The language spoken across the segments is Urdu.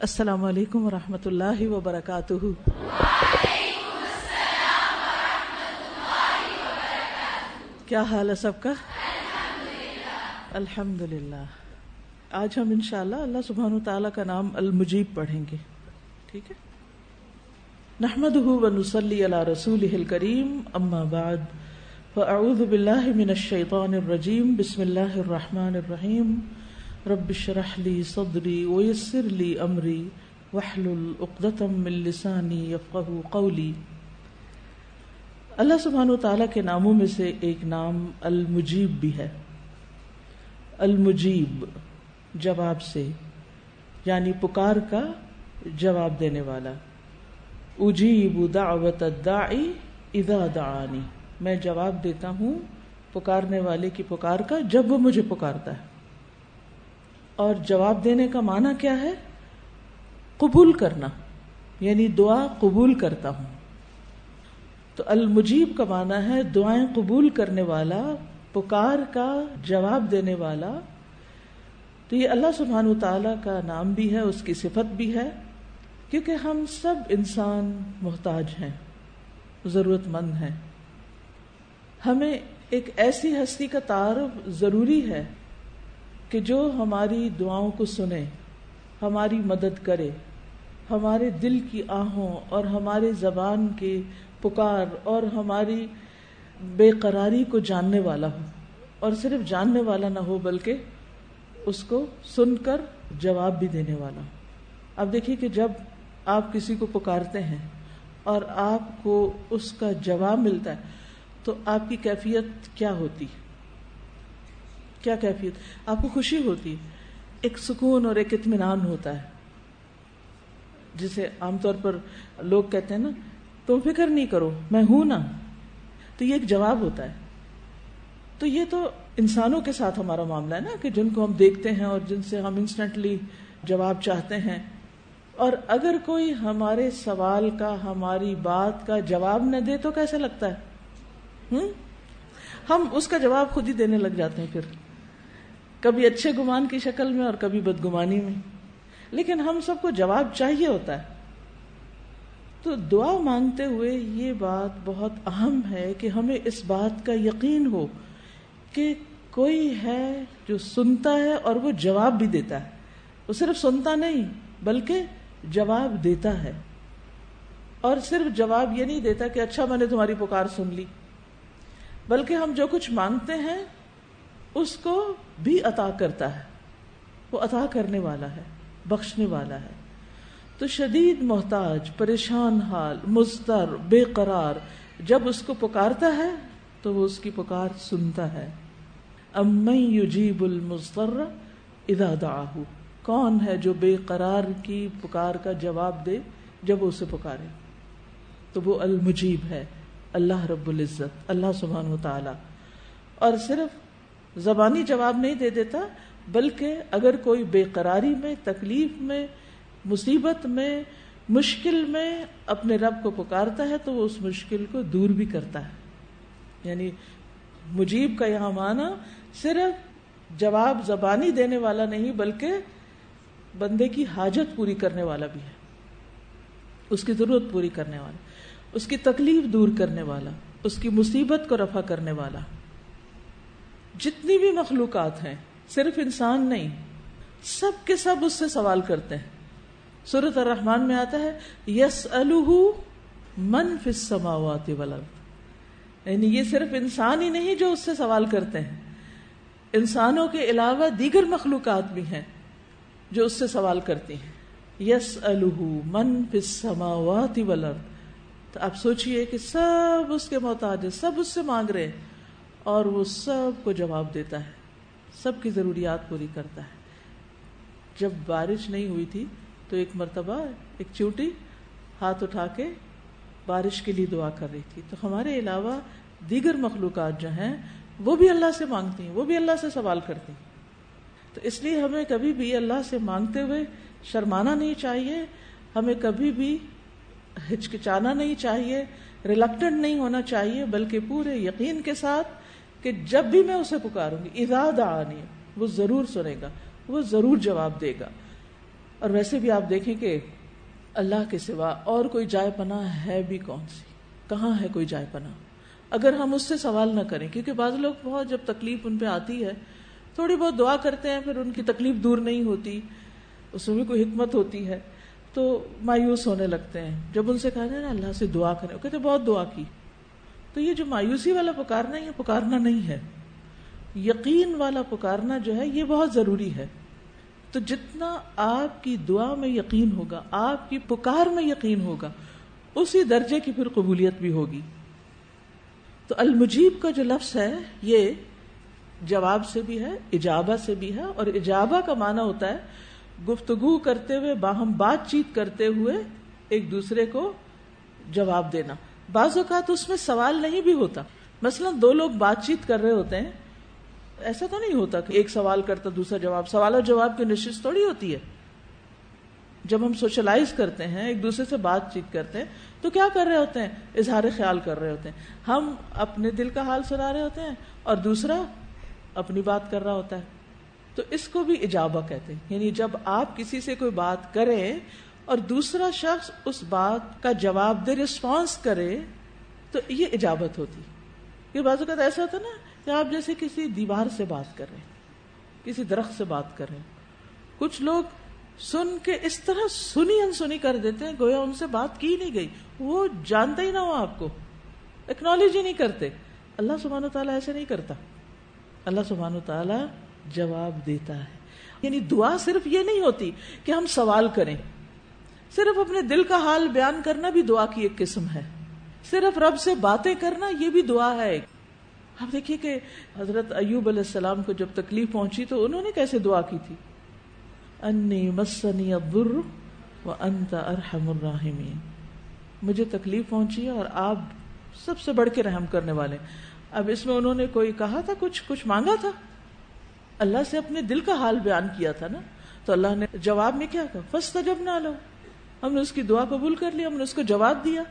السلام علیکم و رحمۃ اللہ وبرکاتہ۔ کیا حال ہے سب کا؟ الحمد للہ آج ہم انشاءاللہ اللہ سبحان تعالیٰ کا نام المجیب پڑھیں گے۔ ٹھیک ہے؟ نحمد ونسلی علی رسول کریم اما بعد۔ فاعوذ باللہ من الشیطان الرجیم، بسم اللہ الرحمن الرحیم۔ رب شرح لی صدری ویسر لی امری وحلل اقدتم من لسانی یفقہ قولی اللہ سبحانہ و تعالیٰ کے ناموں میں سے ایک نام المجیب بھی ہے۔ المجیب جواب سے یعنی پکار کا جواب دینے والا۔ اجیب دعوت الداعی اذا دعانی۔ میں جواب دیتا ہوں پکارنے والے کی پکار کا جب وہ مجھے پکارتا ہے۔ اور جواب دینے کا معنی کیا ہے؟ قبول کرنا یعنی دعا قبول کرتا ہوں۔ تو المجیب کا معنی ہے دعائیں قبول کرنے والا، پکار کا جواب دینے والا۔ تو یہ اللہ سبحان تعالی کا نام بھی ہے، اس کی صفت بھی ہے۔ کیونکہ ہم سب انسان محتاج ہیں ضرورت مند ہیں۔ ہمیں ایک ایسی ہستی کا تعارف ضروری ہے کہ جو ہماری دعاؤں کو سنے، ہماری مدد کرے، ہمارے دل کی آہوں اور ہمارے زبان کے پکار اور ہماری بے قراری کو جاننے والا ہو اور صرف جاننے والا نہ ہو، بلکہ اس کو سن کر جواب بھی دینے والا ہو اب دیکھیے کہ جب آپ کسی کو پکارتے ہیں اور آپ کو اس کا جواب ملتا ہے، تو آپ کی کیفیت کیا ہوتی ہے؟ کیا کیفیت؟ آپ کو خوشی ہوتی ایک سکون اور ایک اطمینان ہوتا ہے۔ جسے عام طور پر لوگ کہتے ہیں نا تم فکر نہیں کرو، میں ہوں نا۔ تو یہ ایک جواب ہوتا ہے۔ تو یہ تو انسانوں کے ساتھ ہمارا معاملہ ہے نا، کہ جن کو ہم دیکھتے ہیں اور جن سے ہم انسٹنٹلی جواب چاہتے ہیں۔ اور اگر کوئی ہمارے سوال کا، ہماری بات کا جواب نہ دے تو کیسے لگتا ہے؟ ہم؟ ہم اس کا جواب خود ہی دینے لگ جاتے ہیں پھر۔ کبھی اچھے گمان کی شکل میں اور کبھی بدگمانی میں۔ لیکن ہم سب کو جواب چاہیے ہوتا ہے۔ تو دعا مانگتے ہوئے یہ بات بہت اہم ہے کہ ہمیں اس بات کا یقین ہو کہ کوئی ہے جو سنتا ہے اور وہ جواب بھی دیتا ہے۔ وہ صرف سنتا نہیں، بلکہ جواب دیتا ہے۔ اور صرف جواب یہ نہیں دیتا کہ اچھا میں نے تمہاری پکار سن لی۔ بلکہ ہم جو کچھ مانگتے ہیں اس کو بھی عطا کرتا ہے۔ وہ عطا کرنے والا ہے، بخشنے والا ہے۔ تو شدید محتاج، پریشان حال مستر بے قرار، جب اس کو پکارتا ہے، تو وہ اس کی پکار سنتا ہے۔ امن یجیب المستر اذا دعاہ۔ کون ہے جو بے قرار کی پکار کا جواب دے جب وہ اسے پکارے؟ تو وہ المجیب ہے، اللہ رب العزت، اللہ سبحانہ و تعالی اور صرف زبانی جواب نہیں دے دیتا، بلکہ اگر کوئی بے قراری میں، تکلیف میں، مصیبت میں، مشکل میں اپنے رب کو پکارتا ہے، تو وہ اس مشکل کو دور بھی کرتا ہے۔ یعنی مجیب کا یہاں معنی صرف جواب زبانی دینے والا نہیں، بلکہ بندے کی حاجت پوری کرنے والا بھی ہے۔ اس کی ضرورت پوری کرنے والا، اس کی تکلیف دور کرنے والا، اس کی مصیبت کو رفع کرنے والا۔ جتنی بھی مخلوقات ہیں، صرف انسان نہیں، سب کے سب اس سے سوال کرتے ہیں۔ سورت الرحمان میں آتا ہے یس من السماوات والارض۔ یعنی یہ صرف انسان ہی نہیں جو اس سے سوال کرتے ہیں۔ انسانوں کے علاوہ دیگر مخلوقات بھی ہیں جو اس سے سوال کرتی ہیں۔ یس من السماوات والارض۔ تو آپ سوچئے کہ سب اس کے محتاج ہے سب اس سے مانگ رہے ہیں۔ اور وہ سب کو جواب دیتا ہے، سب کی ضروریات پوری کرتا ہے۔ جب بارش نہیں ہوئی تھی تو ایک مرتبہ ایک چوٹی ہاتھ اٹھا کے بارش کے لیے دعا کر رہی تھی۔ تو ہمارے علاوہ دیگر مخلوقات جو ہیں، وہ بھی اللہ سے مانگتی ہیں، وہ بھی اللہ سے سوال کرتی ہیں۔ تو اس لیے ہمیں کبھی بھی اللہ سے مانگتے ہوئے شرمانا نہیں چاہیے، ہمیں کبھی بھی ہچکچانا نہیں چاہیے ریلکٹنٹ نہیں ہونا چاہیے، بلکہ پورے یقین کے ساتھ کہ جب بھی میں اسے پکاروں گی اراد آنی وہ ضرور سنے گا، وہ ضرور جواب دے گا۔ اور ویسے بھی آپ دیکھیں کہ اللہ کے سوا اور کوئی جائے پناہ ہے بھی کون سی؟ کہاں ہے کوئی جائے پناہ؟ اگر ہم اس سے سوال نہ کریں، کیونکہ بعض لوگ بہت جب تکلیف ان پہ آتی ہے، تھوڑی بہت دعا کرتے ہیں، پھر ان کی تکلیف دور نہیں ہوتی، اس میں بھی کوئی حکمت ہوتی ہے، تو مایوس ہونے لگتے ہیں۔ جب ان سے کہا جائے نا، اللہ سے دعا کریں، وہ کہتے بہت دعا کی۔ تو یہ جو مایوسی والا پکارنا یہ پکارنا نہیں ہے۔ یقین والا پکارنا جو ہے یہ بہت ضروری ہے۔ تو جتنا آپ کی دعا میں یقین ہوگا، آپ کی پکار میں یقین ہوگا، اسی درجے کی پھر قبولیت بھی ہوگی۔ تو المجیب کا جو لفظ ہے، یہ جواب سے بھی ہے، اجابہ سے بھی ہے۔ اور اجابہ کا معنی ہوتا ہے گفتگو کرتے ہوئے، باہم بات چیت کرتے ہوئے ایک دوسرے کو جواب دینا۔ بعض اوقات اس میں سوال نہیں بھی ہوتا۔ مثلا دو لوگ بات چیت کر رہے ہوتے ہیں، ایسا تو نہیں ہوتا کہ ایک سوال کرتا دوسرا جواب۔ سوال اور جواب کی نشست تھوڑی ہوتی ہے۔ جب ہم سوشلائز کرتے ہیں، ایک دوسرے سے بات چیت کرتے ہیں، تو کیا کر رہے ہوتے ہیں؟ اظہار خیال کر رہے ہوتے ہیں۔ ہم اپنے دل کا حال سنا رہے ہوتے ہیں اور دوسرا اپنی بات کر رہا ہوتا ہے۔ تو اس کو بھی اجابہ کہتے ہیں۔ یعنی جب آپ کسی سے کوئی بات کریں اور دوسرا شخص اس بات کا جواب دے رسپانس کرے تو یہ اجابت ہوتی۔ یہ بازو کا ایسا ہوتا نا کہ آپ جیسے کسی دیوار سے بات کر رہے ہیں، کسی درخت سے بات کر رہے ہیں۔ کچھ لوگ سن کے اس طرح سنی انسنی کر دیتے ہیں، گویا ان سے بات کی نہیں گئی۔ وہ جانتا ہی نہ ہو آپ کو۔ اکنالج ہی نہیں کرتے۔ اللہ سبحان و تعالیٰ ایسے نہیں کرتا۔ اللہ سبحان و تعالیٰ جواب دیتا ہے۔ یعنی دعا صرف یہ نہیں ہوتی کہ ہم سوال کریں۔ صرف اپنے دل کا حال بیان کرنا بھی دعا کی ایک قسم ہے۔ صرف رب سے باتیں کرنا یہ بھی دعا ہے۔ آپ دیکھیے کہ حضرت ایوب علیہ السلام کو جب تکلیف پہنچی تو انہوں نے کیسے دعا کی تھی؟ انی مسنی الضر و انت ارحم الراحمین۔ مجھے تکلیف پہنچی اور آپ سب سے بڑھ کے رحم کرنے والے۔ اب اس میں انہوں نے کوئی کہا تھا کچھ؟ کچھ مانگا تھا؟ اللہ سے اپنے دل کا حال بیان کیا تھا نا۔ تو اللہ نے جواب میں کیا کہا؟ فسٹ جب نہ لو ہم نے اس کی دعا قبول کر لی، ہم نے اس کو جواب دیا۔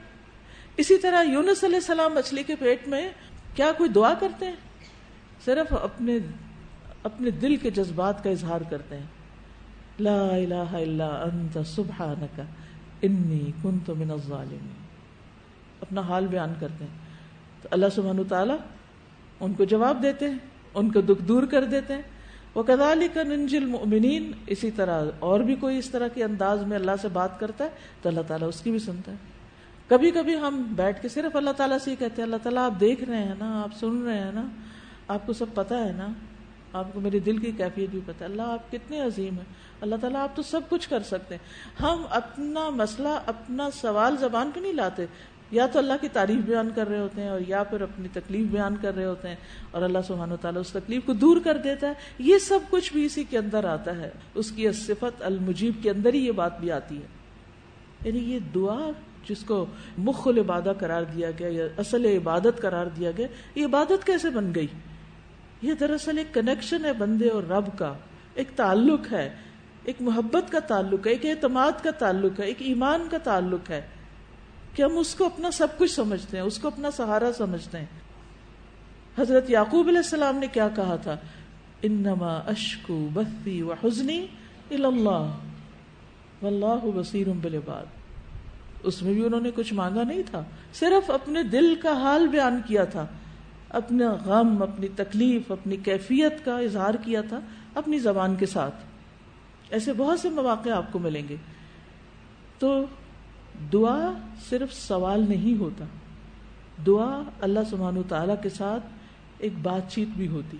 اسی طرح یونس علیہ السلام مچھلی کے پیٹ میں کیا کوئی دعا کرتے ہیں؟ صرف اپنے اپنے دل کے جذبات کا اظہار کرتے ہیں۔ لا الہ الا انت سبحانک، انی کنت من الظالمین۔ اپنا حال بیان کرتے ہیں۔ تو اللہ سبحانہ تعالیٰ ان کو جواب دیتے ہیں، ان کو دکھ دور کر دیتے ہیں۔ وہ کدالی کا ننجل مومنین اسی طرح اور بھی کوئی اس طرح کے انداز میں اللہ سے بات کرتا ہے تو اللہ تعالیٰ اس کی بھی سنتا ہے۔ کبھی کبھی ہم بیٹھ کے صرف اللہ تعالیٰ سے ہی کہتے ہیں، اللہ تعالیٰ آپ دیکھ رہے ہیں نا، آپ سن رہے ہیں نا، آپ کو سب پتا ہے نا، آپ کو میرے دل کی کیفیت بھی پتا ہے۔ اللہ آپ کتنے عظیم ہیں۔ اللہ تعالیٰ آپ تو سب کچھ کر سکتے ہیں۔ ہم اپنا مسئلہ، اپنا سوال زبان پہ نہیں لاتے۔ یا تو اللہ کی تعریف بیان کر رہے ہوتے ہیں اور یا پھر اپنی تکلیف بیان کر رہے ہوتے ہیں اور اللہ سبحانہ و تعالیٰ اس تکلیف کو دور کر دیتا ہے۔ یہ سب کچھ بھی اسی کے اندر آتا ہے۔ اس کی صفت المجیب کے اندر ہی یہ بات بھی آتی ہے۔ یعنی یہ دعا جس کو مخل عبادت قرار دیا گیا یا اصل عبادت قرار دیا گیا، یہ عبادت کیسے بن گئی؟ یہ دراصل ایک کنیکشن ہے بندے اور رب کا۔ ایک تعلق ہے۔ ایک محبت کا تعلق ہے، ایک اعتماد کا تعلق ہے، ایک ایمان کا تعلق ہے۔ کہ ہم اس کو اپنا سب کچھ سمجھتے ہیں، اس کو اپنا سہارا سمجھتے ہیں۔ حضرت یعقوب علیہ السلام نے کیا کہا تھا؟ انما اشکو بثی و حزنی اللہ واللہ بصیر بالعباد۔ اس میں بھی انہوں نے کچھ مانگا نہیں تھا، صرف اپنے دل کا حال بیان کیا تھا۔ اپنا غم، اپنی تکلیف، اپنی کیفیت کا اظہار کیا تھا اپنی زبان کے ساتھ۔ ایسے بہت سے مواقع آپ کو ملیں گے۔ تو دعا صرف سوال نہیں ہوتا۔ دعا اللہ سبحانہ تعالی کے ساتھ ایک بات چیت بھی ہوتی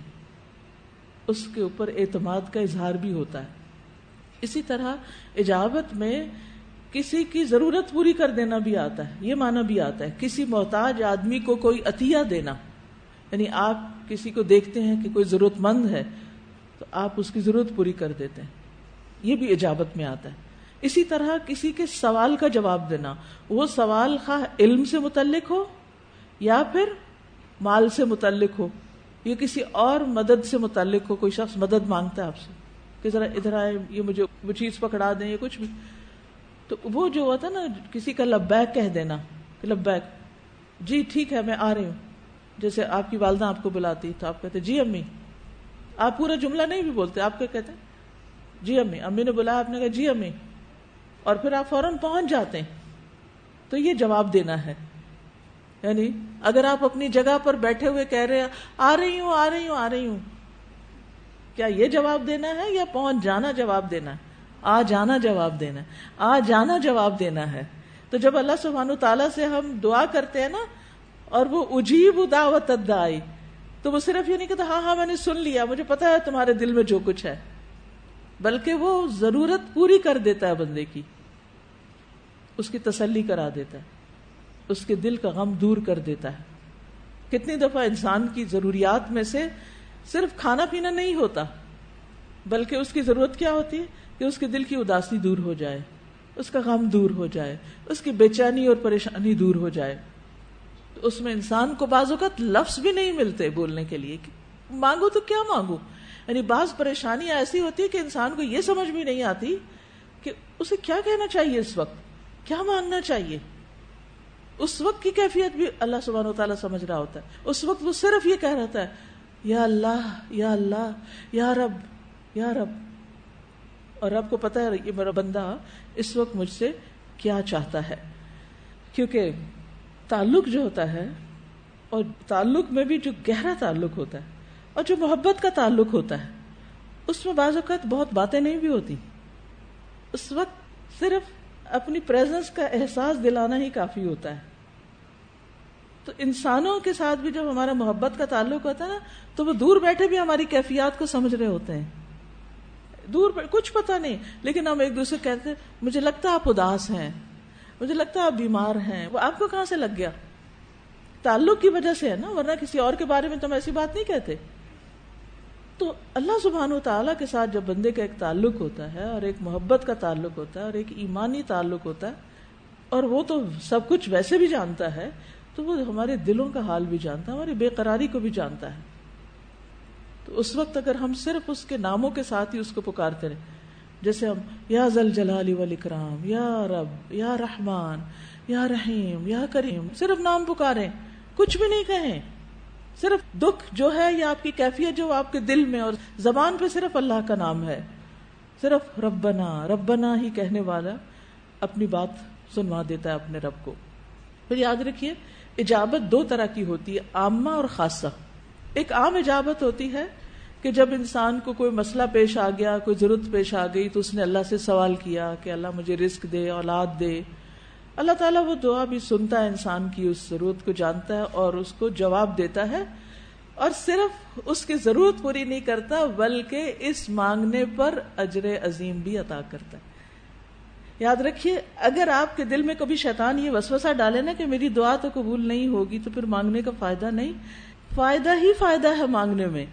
اس کے اوپر اعتماد کا اظہار بھی ہوتا ہے۔ اسی طرح اجابت میں کسی کی ضرورت پوری کر دینا بھی آتا ہے، یہ مانا بھی آتا ہے۔ کسی محتاج آدمی کو کوئی عطیہ دینا یعنی آپ کسی کو دیکھتے ہیں کہ کوئی ضرورت مند ہے، تو آپ اس کی ضرورت پوری کر دیتے ہیں۔ یہ بھی اجابت میں آتا ہے۔ اسی طرح کسی کے سوال کا جواب دینا، وہ سوال خواہ علم سے متعلق ہو یا پھر مال سے متعلق ہو، یا کسی اور مدد سے متعلق ہو، کوئی شخص مدد مانگتا ہے آپ سے کہ ذرا ادھر آئے، یہ مجھے وہ چیز پکڑا دیں یا کچھ بھی۔ تو وہ جو ہوتا نا، کسی کا لبیک کہہ دینا کہ لبیک جی ٹھیک ہے، میں آ رہی ہوں۔ جیسے آپ کی والدہ آپ کو بلاتی تو آپ کہتے جی امی۔ آپ پورا جملہ نہیں بھی بولتے، آپ کیا کہتے ہیں؟ جی امی۔ امی نے بلایا آپ نے کہا جی امی۔ اور پھر آپ فوراً پہنچ جاتے ہیں۔ تو یہ جواب دینا ہے۔ یعنی اگر آپ اپنی جگہ پر بیٹھے ہوئے کہہ رہے ہیں، آ رہی ہوں، آ رہی ہوں، آ رہی ہوں۔ کیا یہ جواب دینا ہے یا پہنچ جانا جواب دینا ہے؟ آ جانا جواب دینا ہے۔ آ جانا جواب دینا ہے۔ تو جب اللہ سبحانہ تعالیٰ سے ہم دعا کرتے ہیں نا، اور وہ اجیب دعوت آئی تو وہ صرف یہ نہیں کہتا ہاں ہاں میں نے سن لیا، مجھے پتا ہے تمہارے دل میں جو کچھ ہے۔ بلکہ وہ ضرورت پوری کر دیتا ہے بندے کی۔ اس کی تسلی کرا دیتا ہے، اس کے دل کا غم دور کر دیتا ہے۔ کتنی دفعہ انسان کی ضروریات میں سے صرف کھانا پینا نہیں ہوتا، بلکہ اس کی ضرورت کیا ہوتی ہے؟ کہ اس کے دل کی اداسی دور ہو جائے، اس کا غم دور ہو جائے، اس کی بے چینی اور پریشانی دور ہو جائے۔ تو اس میں انسان کو بعض اوقات لفظ بھی نہیں ملتے بولنے کے لیے، کہ مانگو تو کیا مانگو؟ یعنی بعض پریشانی ایسی ہوتی ہے کہ انسان کو یہ سمجھ بھی نہیں آتی کہ اسے کیا کہنا چاہیے اس وقت۔ کیا مانگنا چاہیے؟ اس وقت کی کیفیت بھی اللہ سبحانہ و تعالیٰ سمجھ رہا ہوتا ہے۔ اس وقت وہ صرف یہ کہہ رہا ہے، یا اللہ یا اللہ، یا رب یا رب۔ اور رب کو پتا ہے، یہ میرا بندہ اس وقت مجھ سے کیا چاہتا ہے۔ کیونکہ تعلق جو ہوتا ہے، اور تعلق میں بھی جو گہرا تعلق ہوتا ہے، اور جو محبت کا تعلق ہوتا ہے، اس میں بعض اوقات بہت باتیں نہیں بھی ہوتی۔ اس وقت صرف اپنی پریزنس کا احساس دلانا ہی کافی ہوتا ہے۔ تو انسانوں کے ساتھ بھی جب ہمارا محبت کا تعلق ہوتا ہے نا، تو وہ دور بیٹھے بھی ہماری کیفیات کو سمجھ رہے ہوتے ہیں۔ دور کچھ پتا نہیں، لیکن ہم ایک دوسرے کہتے ہیں، مجھے لگتا ہے آپ اداس ہیں، مجھے لگتا ہے آپ بیمار ہیں، وہ آپ کو کہاں سے لگ گیا؟ تعلق کی وجہ سے ہے نا، ورنہ کسی اور کے بارے میں تو ہم ایسی بات نہیں کہتے۔ تو اللہ سبحان و تعالیٰ کے ساتھ جب بندے کا ایک تعلق ہوتا ہے اور ایک محبت کا تعلق ہوتا ہے اور ایک ایمانی تعلق ہوتا ہے، اور وہ تو سب کچھ ویسے بھی جانتا ہے، تو وہ ہمارے دلوں کا حال بھی جانتا ہے، ہماری بے قراری کو بھی جانتا ہے۔ تو اس وقت اگر ہم صرف اس کے ناموں کے ساتھ ہی اس کو پکارتے رہے، جیسے ہم، یا زل جلالی والاکرام، یا رب، یا رحمان، یا رحیم، یا کریم، صرف نام پکارے کچھ بھی نہیں کہیں۔ صرف دکھ جو ہے یا آپ کی کیفیت جو آپ کے دل میں اور زبان پہ صرف اللہ کا نام ہے۔ صرف ربنا ربنا ہی کہنے والا اپنی بات سنوا دیتا ہے اپنے رب کو۔ پھر یاد رکھیے، اجابت دو طرح کی ہوتی ہے، عامہ اور خاصہ۔ ایک عام اجابت ہوتی ہے کہ جب انسان کو کوئی مسئلہ پیش آ گیا، کوئی ضرورت پیش آ گئی تو اس نے اللہ سے سوال کیا کہ اللہ مجھے رزق دے، اولاد دے۔ اللہ تعالیٰ وہ دعا بھی سنتا ہے انسان کی، اس ضرورت کو جانتا ہے اور اس کو جواب دیتا ہے اور صرف اس کی ضرورت پوری نہیں کرتا، بلکہ اس مانگنے پر اجر عظیم بھی عطا کرتا ہے۔ یاد رکھیے، اگر آپ کے دل میں کبھی شیطان یہ وسوسہ ڈالے نا کہ میری دعا تو قبول نہیں ہوگی، تو پھر مانگنے کا فائدہ نہیں۔ فائدہ ہی فائدہ ہے مانگنے میں،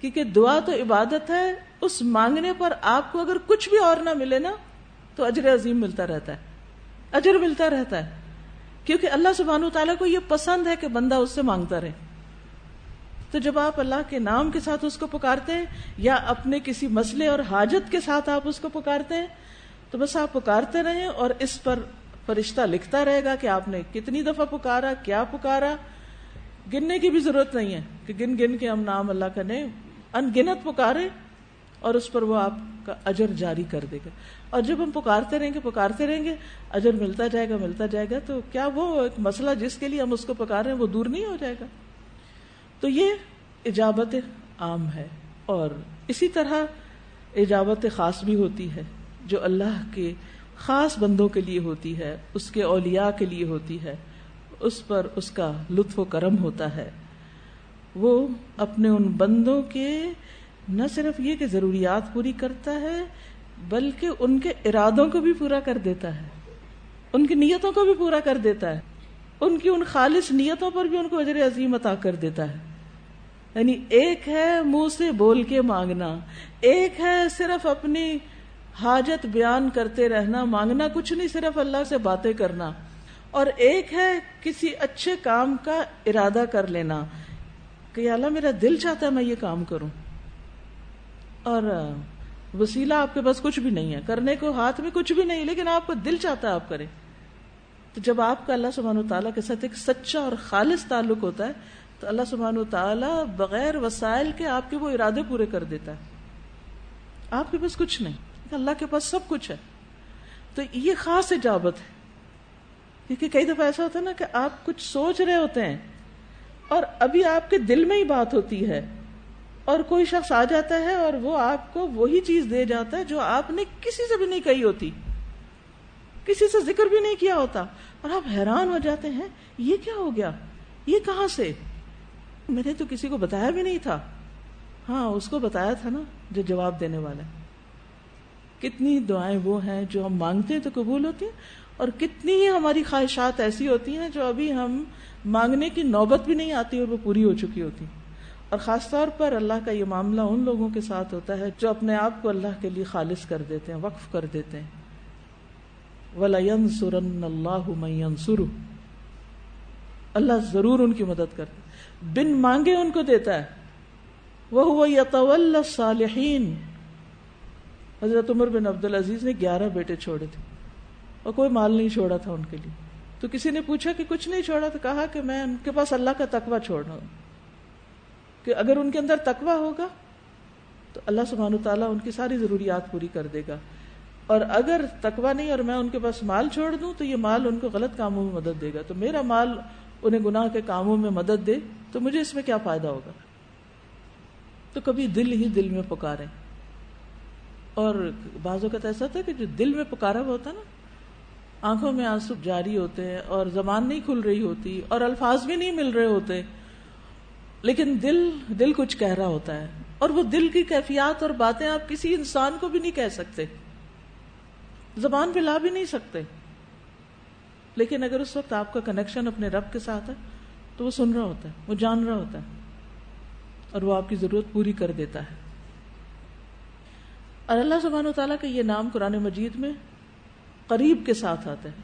کیونکہ دعا تو عبادت ہے۔ اس مانگنے پر آپ کو اگر کچھ بھی اور نہ ملے نا، تو اجر عظیم ملتا رہتا ہے۔ اجر ملتا رہتا ہے۔ کیونکہ اللہ سبحانہ تعالیٰ کو یہ پسند ہے کہ بندہ اس سے مانگتا رہے۔ تو جب آپ اللہ کے نام کے ساتھ اس کو پکارتے ہیں یا اپنے کسی مسئلے اور حاجت کے ساتھ آپ اس کو پکارتے ہیں، تو بس آپ پکارتے رہیں اور اس پر فرشتہ لکھتا رہے گا کہ آپ نے کتنی دفعہ پکارا، کیا پکارا۔ گننے کی بھی ضرورت نہیں ہے کہ گن گن کے ہم نام اللہ کا ان انگنت پکارے۔ اور اس پر وہ آپ کا اجر جاری کر دے گا۔ اور جب ہم پکارتے رہیں گے، پکارتے رہیں گے، اجر ملتا جائے گا، ملتا جائے گا، تو کیا وہ ایک مسئلہ جس کے لیے ہم اس کو پکار رہے ہیں، وہ دور نہیں ہو جائے گا؟ تو یہ اجابت عام ہے۔ اور اسی طرح اجابت خاص بھی ہوتی ہے، جو اللہ کے خاص بندوں کے لیے ہوتی ہے، اس کے اولیاء کے لیے ہوتی ہے۔ اس پر اس کا لطف و کرم ہوتا ہے۔ وہ اپنے ان بندوں کے نہ صرف یہ کہ ضروریات پوری کرتا ہے، بلکہ ان کے ارادوں کو بھی پورا کر دیتا ہے۔ ان کی نیتوں کو بھی پورا کر دیتا ہے۔ ان کی ان خالص نیتوں پر بھی ان کو اجر عظیم عطا کر دیتا ہے۔ یعنی ایک ہے منہ سے بول کے مانگنا، ایک ہے صرف اپنی حاجت بیان کرتے رہنا، مانگنا کچھ نہیں، صرف اللہ سے باتیں کرنا۔ اور ایک ہے کسی اچھے کام کا ارادہ کر لینا، کہ اللہ میرا دل چاہتا ہے میں یہ کام کروں۔ اور وسیلہ آپ کے پاس کچھ بھی نہیں ہے۔ کرنے کو ہاتھ میں کچھ بھی نہیں، لیکن آپ کو دل چاہتا ہے آپ کریں۔ تو جب آپ کا اللہ سبحانہ و تعالیٰ کے ساتھ ایک سچا اور خالص تعلق ہوتا ہے، تو اللہ سبحانہ و تعالیٰ بغیر وسائل کے آپ کے وہ ارادے پورے کر دیتا ہے۔ آپ کے پاس کچھ نہیں اللہ کے پاس سب کچھ ہے۔ تو یہ خاص اجابت ہے۔ کیونکہ کئی دفعہ ایسا ہوتا ہے نا کہ آپ کچھ سوچ رہے ہوتے ہیں اور ابھی آپ کے دل میں ہی بات ہوتی ہے۔ اور کوئی شخص آ جاتا ہے اور وہ آپ کو وہی چیز دے جاتا ہے جو آپ نے کسی سے بھی نہیں کہی ہوتی۔ کسی سے ذکر بھی نہیں کیا ہوتا۔ اور آپ حیران ہو جاتے ہیں، یہ کیا ہو گیا؟ یہ کہاں سے؟ میں نے تو کسی کو بتایا بھی نہیں تھا۔ ہاں اس کو بتایا تھا نا، جو جواب دینے والا کتنی دعائیں وہ ہیں جو ہم مانگتے ہیں تو قبول ہوتی ہیں، اور کتنی ہی ہماری خواہشات ایسی ہوتی ہیں جو ابھی ہم مانگنے کی نوبت بھی نہیں آتی اور وہ پوری ہو چکی ہوتی۔ اور خاص طور پر اللہ کا یہ معاملہ ان لوگوں کے ساتھ ہوتا ہے جو اپنے آپ کو اللہ کے لیے خالص کر دیتے ہیں، وقف کر دیتے ہیں۔ اللہ اللہ ضرور ان کی مدد کرتا بن مانگے ان کو دیتا ہے۔ وہ یتول صالحین حضرت عمر بن عبد العزیز نے گیارہ بیٹے چھوڑے تھے۔ اور کوئی مال نہیں چھوڑا تھا ان کے لیے۔ تو کسی نے پوچھا کہ کچھ نہیں چھوڑا تو کہا کہ میں ان کے پاس اللہ کا تقوی چھوڑ رہا ہوں۔ کہ اگر ان کے اندر تقوی ہوگا، تو اللہ سبحانہ تعالیٰ ان کی ساری ضروریات پوری کر دے گا۔ اور اگر تقوی نہیں اور میں ان کے پاس مال چھوڑ دوں، تو یہ مال ان کو غلط کاموں میں مدد دے گا۔ تو میرا مال انہیں گناہ کے کاموں میں مدد دے، تو مجھے اس میں کیا فائدہ ہوگا؟ تو کبھی دل ہی دل میں پکارے اور بعض اوقات ایسا تھا کہ جو دل میں پکارا ہوا ہوتا نا، آنکھوں میں آنسو جاری ہوتے ہیں اور زبان نہیں کھل رہی ہوتی اور الفاظ بھی نہیں مل رہے ہوتے۔ لیکن دل دل کچھ کہہ رہا ہوتا ہے اور وہ دل کی کیفیات اور باتیں آپ کسی انسان کو بھی نہیں کہہ سکتے زبان پہ لا بھی نہیں سکتے لیکن اگر اس وقت آپ کا کنیکشن اپنے رب کے ساتھ ہے تو وہ سن رہا ہوتا ہے، وہ جان رہا ہوتا ہے اور وہ آپ کی ضرورت پوری کر دیتا ہے اور اللہ سبحانہ و تعالیٰ کا یہ نام قرآن مجید میں قریب کے ساتھ آتا ہے،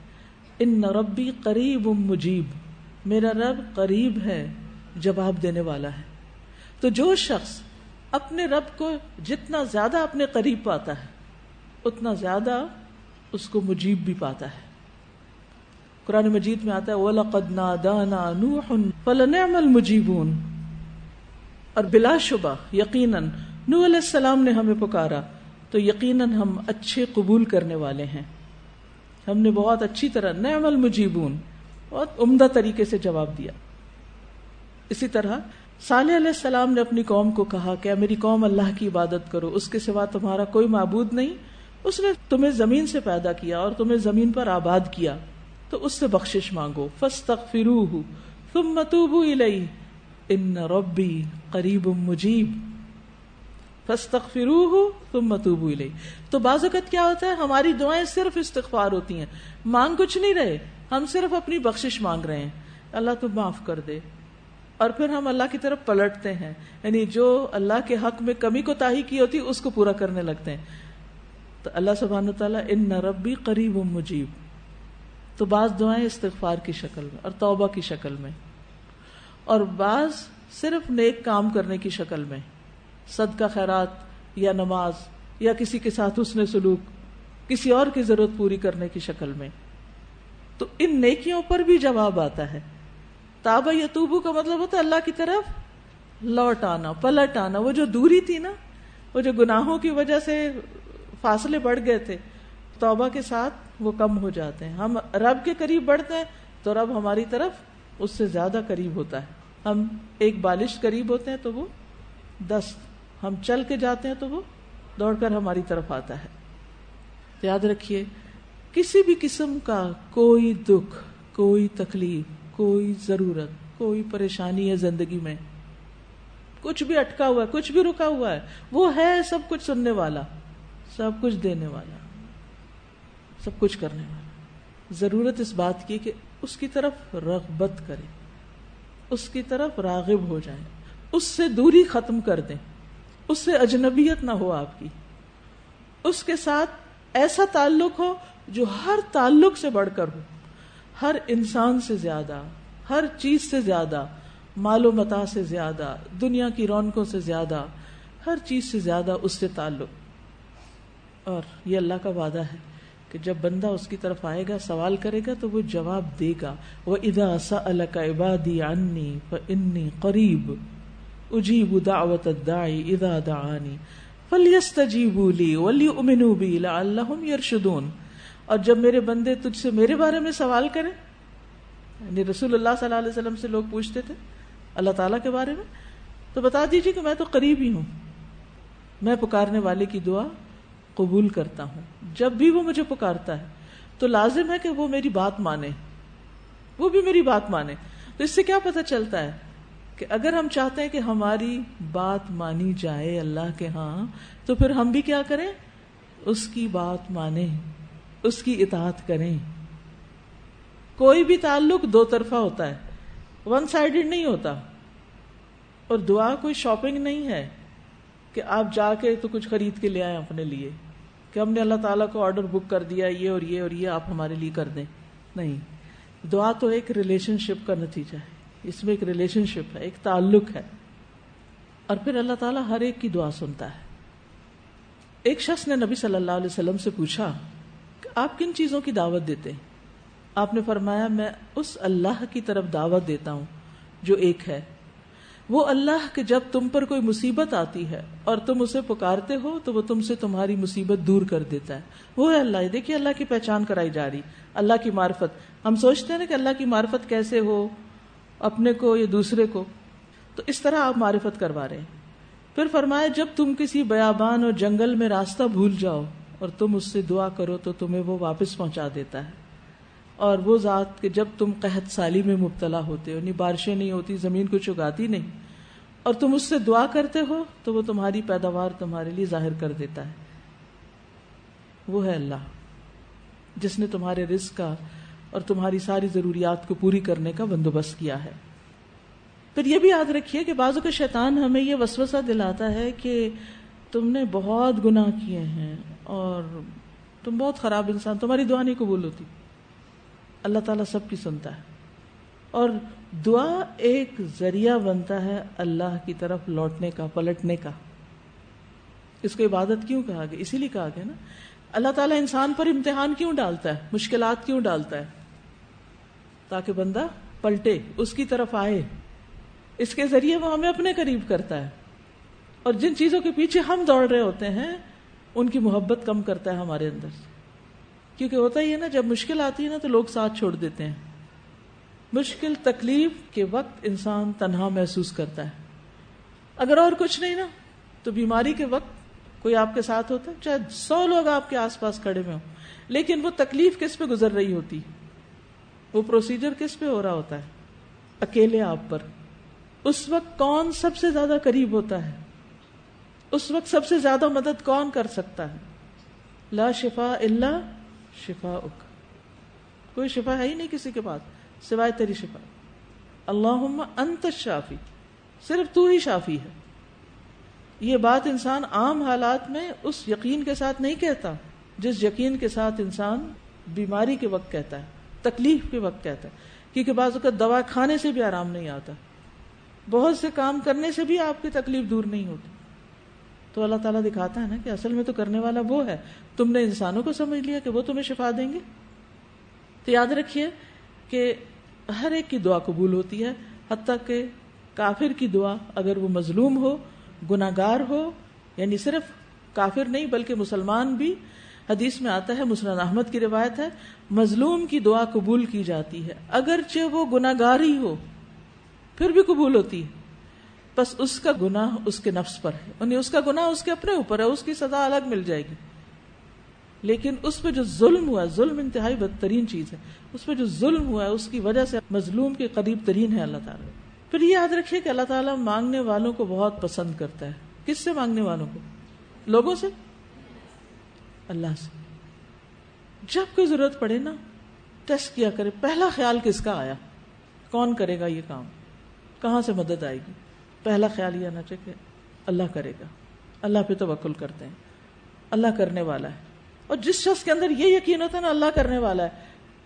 ان ربی قریب مجیب میرا رب قریب ہے جواب دینے والا ہے۔ تو جو شخص اپنے رب کو جتنا زیادہ اپنے قریب پاتا ہے، اتنا زیادہ اس کو مجیب بھی پاتا ہے۔ قرآن مجید میں آتا ہے، وَلَقَدْ نَادَانَا نُوحٌ فَلَنِعْمَ الْمُجِيبُونَ۔ اور بلا شبہ، یقیناً نو علیہ السلام نے ہمیں پکارا۔ تو یقیناً ہم اچھے قبول کرنے والے ہیں۔ ہم نے بہت اچھی طرح نعم المجیبون، بہت عمدہ طریقے سے جواب دیا۔ اسی طرح صالح علیہ السلام نے اپنی قوم کو کہا کہ میری قوم اللہ کی عبادت کرو، اس کے سوا تمہارا کوئی معبود نہیں۔ اس نے تمہیں زمین سے پیدا کیا اور تمہیں زمین پر آباد کیا، تو اس سے بخشش مانگو۔ فس تک تم متوبو ان ربی قریب مجیب۔ فس تک فرو تم متوبو تو بعض اوقات کیا ہوتا ہے، ہماری دعائیں صرف استغفار ہوتی ہیں۔ مانگ کچھ نہیں رہے، ہم صرف اپنی بخشش مانگ رہے ہیں۔ اللہ تو معاف کر دے۔ اور پھر ہم اللہ کی طرف پلٹتے ہیں۔ یعنی جو اللہ کے حق میں کمی کو تاہی کی ہوتی، اس کو پورا کرنے لگتے ہیں۔ تو اللہ سبحانہ تعالیٰ ان ربی قریب و مجیب تو بعض دعائیں استغفار کی شکل میں اور توبہ کی شکل میں۔ اور بعض صرف نیک کام کرنے کی شکل میں۔ صدقہ خیرات یا نماز یا کسی کے ساتھ اس نے سلوک، کسی اور کی ضرورت پوری کرنے کی شکل میں۔ تو ان نیکیوں پر بھی جواب آتا ہے۔ تابا یا توبو کا مطلب ہوتا ہے اللہ کی طرف لوٹ آنا پلٹ آنا وہ جو دوری تھی نا، وہ جو گناہوں کی وجہ سے فاصلے بڑھ گئے تھے، توبہ کے ساتھ وہ کم ہو جاتے ہیں۔ ہم رب کے قریب بڑھتے ہیں تو رب ہماری طرف اس سے زیادہ قریب ہوتا ہے۔ ہم ایک بالش قریب ہوتے ہیں تو وہ دس ہم چل کے جاتے ہیں تو وہ دوڑ کر ہماری طرف آتا ہے۔ یاد رکھیے، کسی بھی قسم کا کوئی دکھ، کوئی تکلیف کوئی ضرورت، کوئی پریشانی ہے زندگی میں۔ کچھ بھی اٹکا ہوا ہے، کچھ بھی رکا ہوا ہے، وہ ہے سب کچھ سننے والا، سب کچھ دینے والا، سب کچھ کرنے والا۔ ضرورت اس بات کی کہ اس کی طرف رغبت کرے، اس کی طرف راغب ہو جائے، اس سے دوری ختم کر دیں اس سے اجنبیت نہ ہو آپ کی۔ اس کے ساتھ ایسا تعلق ہو جو ہر تعلق سے بڑھ کر ہو۔ ہر انسان سے زیادہ، ہر چیز سے زیادہ، مال و متا سے زیادہ، دنیا کی رونقوں سے زیادہ، ہر چیز سے زیادہ اس سے تعلق۔ اور یہ اللہ کا وعدہ ہے کہ جب بندہ اس کی طرف آئے گا، سوال کرے گا، تو وہ جواب دے گا۔ وہ ادا سا عبادی انی قریب اجیب دعوت ادا دعانی فلیستجیبوا ولی امنوا بی لعلہم یرشدون اور جب میرے بندے تجھ سے میرے بارے میں سوال کریں یعنی رسول اللہ صلی اللہ علیہ وسلم سے لوگ پوچھتے تھے، اللہ تعالیٰ کے بارے میں، تو بتا دیجیے کہ میں تو قریب ہی ہوں۔ میں پکارنے والے کی دعا قبول کرتا ہوں۔ جب بھی وہ مجھے پکارتا ہے، تو لازم ہے کہ وہ میری بات مانے۔ وہ بھی میری بات مانے۔ تو اس سے کیا پتہ چلتا ہے کہ اگر ہم چاہتے ہیں کہ ہماری بات مانی جائے اللہ کے ہاں تو پھر ہم بھی کیا کریں؟ اس کی بات مانیں۔ اس کی اطاعت کریں۔ کوئی بھی تعلق دو طرفہ ہوتا ہے۔ ون سائڈڈ نہیں ہوتا۔ اور دعا کوئی شاپنگ نہیں ہے کہ آپ جا کے تو کچھ خرید کے لے آئے اپنے لیے، کہ ہم نے اللہ تعالیٰ کو آرڈر بک کر دیا، یہ اور یہ اور یہ آپ ہمارے لیے کر دیں۔ نہیں، دعا تو ایک ریلیشن شپ کا نتیجہ ہے۔ اس میں ایک ریلیشن شپ ہے، ایک تعلق ہے۔ اور پھر اللہ تعالیٰ ہر ایک کی دعا سنتا ہے۔ ایک شخص نے نبی صلی اللہ علیہ وسلم سے پوچھا آپ کن چیزوں کی دعوت دیتے ہیں؟ آپ نے فرمایا، میں اس اللہ کی طرف دعوت دیتا ہوں جو ایک ہے۔ وہ اللہ کہ جب تم پر کوئی مصیبت آتی ہے اور تم اسے پکارتے ہو، تو وہ تم سے تمہاری مصیبت دور کر دیتا ہے۔ وہ ہے اللہ۔ دیکھیے اللہ کی پہچان کرائی جا رہی، اللہ کی معرفت۔ ہم سوچتے ہیں نا کہ اللہ کی معرفت کیسے ہو، اپنے کو یا دوسرے کو۔ تو اس طرح آپ معرفت کروا رہے ہیں۔ پھر فرمایا، جب تم کسی بیابان اور جنگل میں راستہ بھول جاؤ اور تم اس سے دعا کرو تو تمہیں وہ واپس پہنچا دیتا ہے۔ اور وہ ذات کہ جب تم قحط سالی میں مبتلا ہوتے ہو یعنی بارشیں نہیں ہوتی، زمین کو چگاتی نہیں، اور تم اس سے دعا کرتے ہو، تو وہ تمہاری پیداوار تمہارے لیے ظاہر کر دیتا ہے۔ وہ ہے اللہ، جس نے تمہارے رزق کا اور تمہاری ساری ضروریات کو پوری کرنے کا بندوبست کیا ہے۔ پھر یہ بھی یاد رکھیے کہ بعضوں کا شیطان ہمیں یہ وسوسہ دلاتا ہے کہ تم نے بہت گناہ کیے ہیں۔ اور تم بہت خراب انسان، تمہاری دعا نہیں قبول ہوتی۔ اللہ تعالیٰ سب کی سنتا ہے۔ اور دعا ایک ذریعہ بنتا ہے اللہ کی طرف لوٹنے کا، پلٹنے کا۔ اس کو عبادت کیوں کہا گیا؟ اسی لیے کہا گیا نا۔ اللہ تعالیٰ انسان پر امتحان کیوں ڈالتا ہے؟ مشکلات کیوں ڈالتا ہے؟ تاکہ بندہ پلٹے، اس کی طرف آئے۔ اس کے ذریعے وہ ہمیں اپنے قریب کرتا ہے۔ اور جن چیزوں کے پیچھے ہم دوڑ رہے ہوتے ہیں ان کی محبت کم کرتا ہے ہمارے اندر۔ سے کیونکہ ہوتا ہی ہے نا، جب مشکل آتی ہے نا تو لوگ ساتھ چھوڑ دیتے ہیں۔ مشکل تکلیف کے وقت انسان تنہا محسوس کرتا ہے۔ اگر اور کچھ نہیں نا، تو بیماری کے وقت کوئی آپ کے ساتھ ہوتا ہے، چاہے سو لوگ آپ کے آس پاس کھڑے میں ہوں۔ لیکن وہ تکلیف کس پہ گزر رہی ہوتی؟ وہ پروسیجر کس پہ ہو رہا ہوتا ہے؟ اکیلے آپ پر۔ اس وقت کون سب سے زیادہ قریب ہوتا ہے؟ اس وقت سب سے زیادہ مدد کون کر سکتا ہے؟ لا شفا اللہ شفا اک کوئی شفا ہے ہی نہیں کسی کے پاس، سوائے تیری شفا۔ اللہ انت شافی صرف تو ہی شافی ہے۔ یہ بات انسان عام حالات میں اس یقین کے ساتھ نہیں کہتا، جس یقین کے ساتھ انسان بیماری کے وقت کہتا ہے، تکلیف کے وقت کہتا ہے۔ کیونکہ بعض اوقات دوا کھانے سے بھی آرام نہیں آتا۔ بہت سے کام کرنے سے بھی آپ کی تکلیف دور نہیں ہوتی۔ تو اللہ تعالیٰ دکھاتا ہے نا کہ اصل میں تو کرنے والا وہ ہے۔ تم نے انسانوں کو سمجھ لیا کہ وہ تمہیں شفا دیں گے؟ تو یاد رکھیے کہ ہر ایک کی دعا قبول ہوتی ہے، حتیٰ کہ کافر کی دعا اگر وہ مظلوم ہو گناگار ہو یعنی صرف کافر نہیں بلکہ مسلمان بھی، حدیث میں آتا ہے، مسلم احمد کی روایت ہے، مظلوم کی دعا قبول کی جاتی ہے۔ اگرچہ وہ گناگار ہی ہو، پھر بھی قبول ہوتی ہے۔ بس اس کا گناہ اس کے نفس پر ہے۔ یعنی اس کا گناہ اس کے اپنے اوپر ہے، اس کی سزا الگ مل جائے گی۔ لیکن اس پہ جو ظلم ہوا، ظلم انتہائی بدترین چیز ہے۔ اس پہ جو ظلم ہوا ہے، اس کی وجہ سے مظلوم کے قریب ترین ہے اللہ تعالیٰ۔ پھر یہ یاد رکھیے کہ اللہ تعالیٰ مانگنے والوں کو بہت پسند کرتا ہے۔ کس سے مانگنے والوں کو؟ لوگوں سے؟ اللہ سے۔ جب کوئی ضرورت پڑے نا، ٹیسٹ کیا کرے۔ پہلا خیال کس کا آیا؟ کون کرے گا یہ کام؟ کہاں سے مدد آئے گی؟ پہلا خیال یہ آنا چاہیے کہ اللہ کرے گا۔ اللہ پہ توکل کرتے ہیں۔ اللہ کرنے والا ہے۔ اور جس شخص کے اندر یہ یقین ہوتا ہے نا اللہ کرنے والا ہے،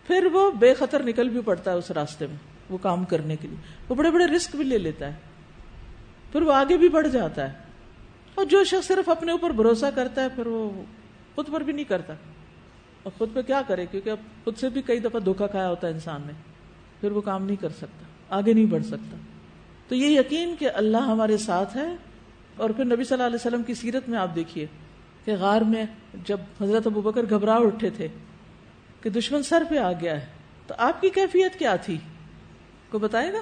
پھر وہ بے خطر نکل بھی پڑتا ہے اس راستے میں، وہ کام کرنے کے لیے۔ وہ بڑے بڑے رسک بھی لے لیتا ہے۔ پھر وہ آگے بھی بڑھ جاتا ہے۔ اور جو شخص صرف اپنے اوپر بھروسہ کرتا ہے، پھر وہ خود پر بھی نہیں کرتا۔ اور خود پہ کیا کرے؟ کیونکہ اب خود سے بھی کئی دفعہ دھوکا کھایا ہوتا ہے انسان نے۔ پھر وہ کام نہیں کر سکتا، آگے نہیں بڑھ سکتا۔ تو یہ یقین کہ اللہ ہمارے ساتھ ہے اور پھر نبی صلی اللہ علیہ وسلم کی سیرت میں آپ دیکھیے کہ غار میں جب حضرت ابو بکر گھبرا اٹھے تھے کہ دشمن سر پہ آ گیا ہے، تو آپ کی کیفیت کیا تھی؟ کو بتائے گا؟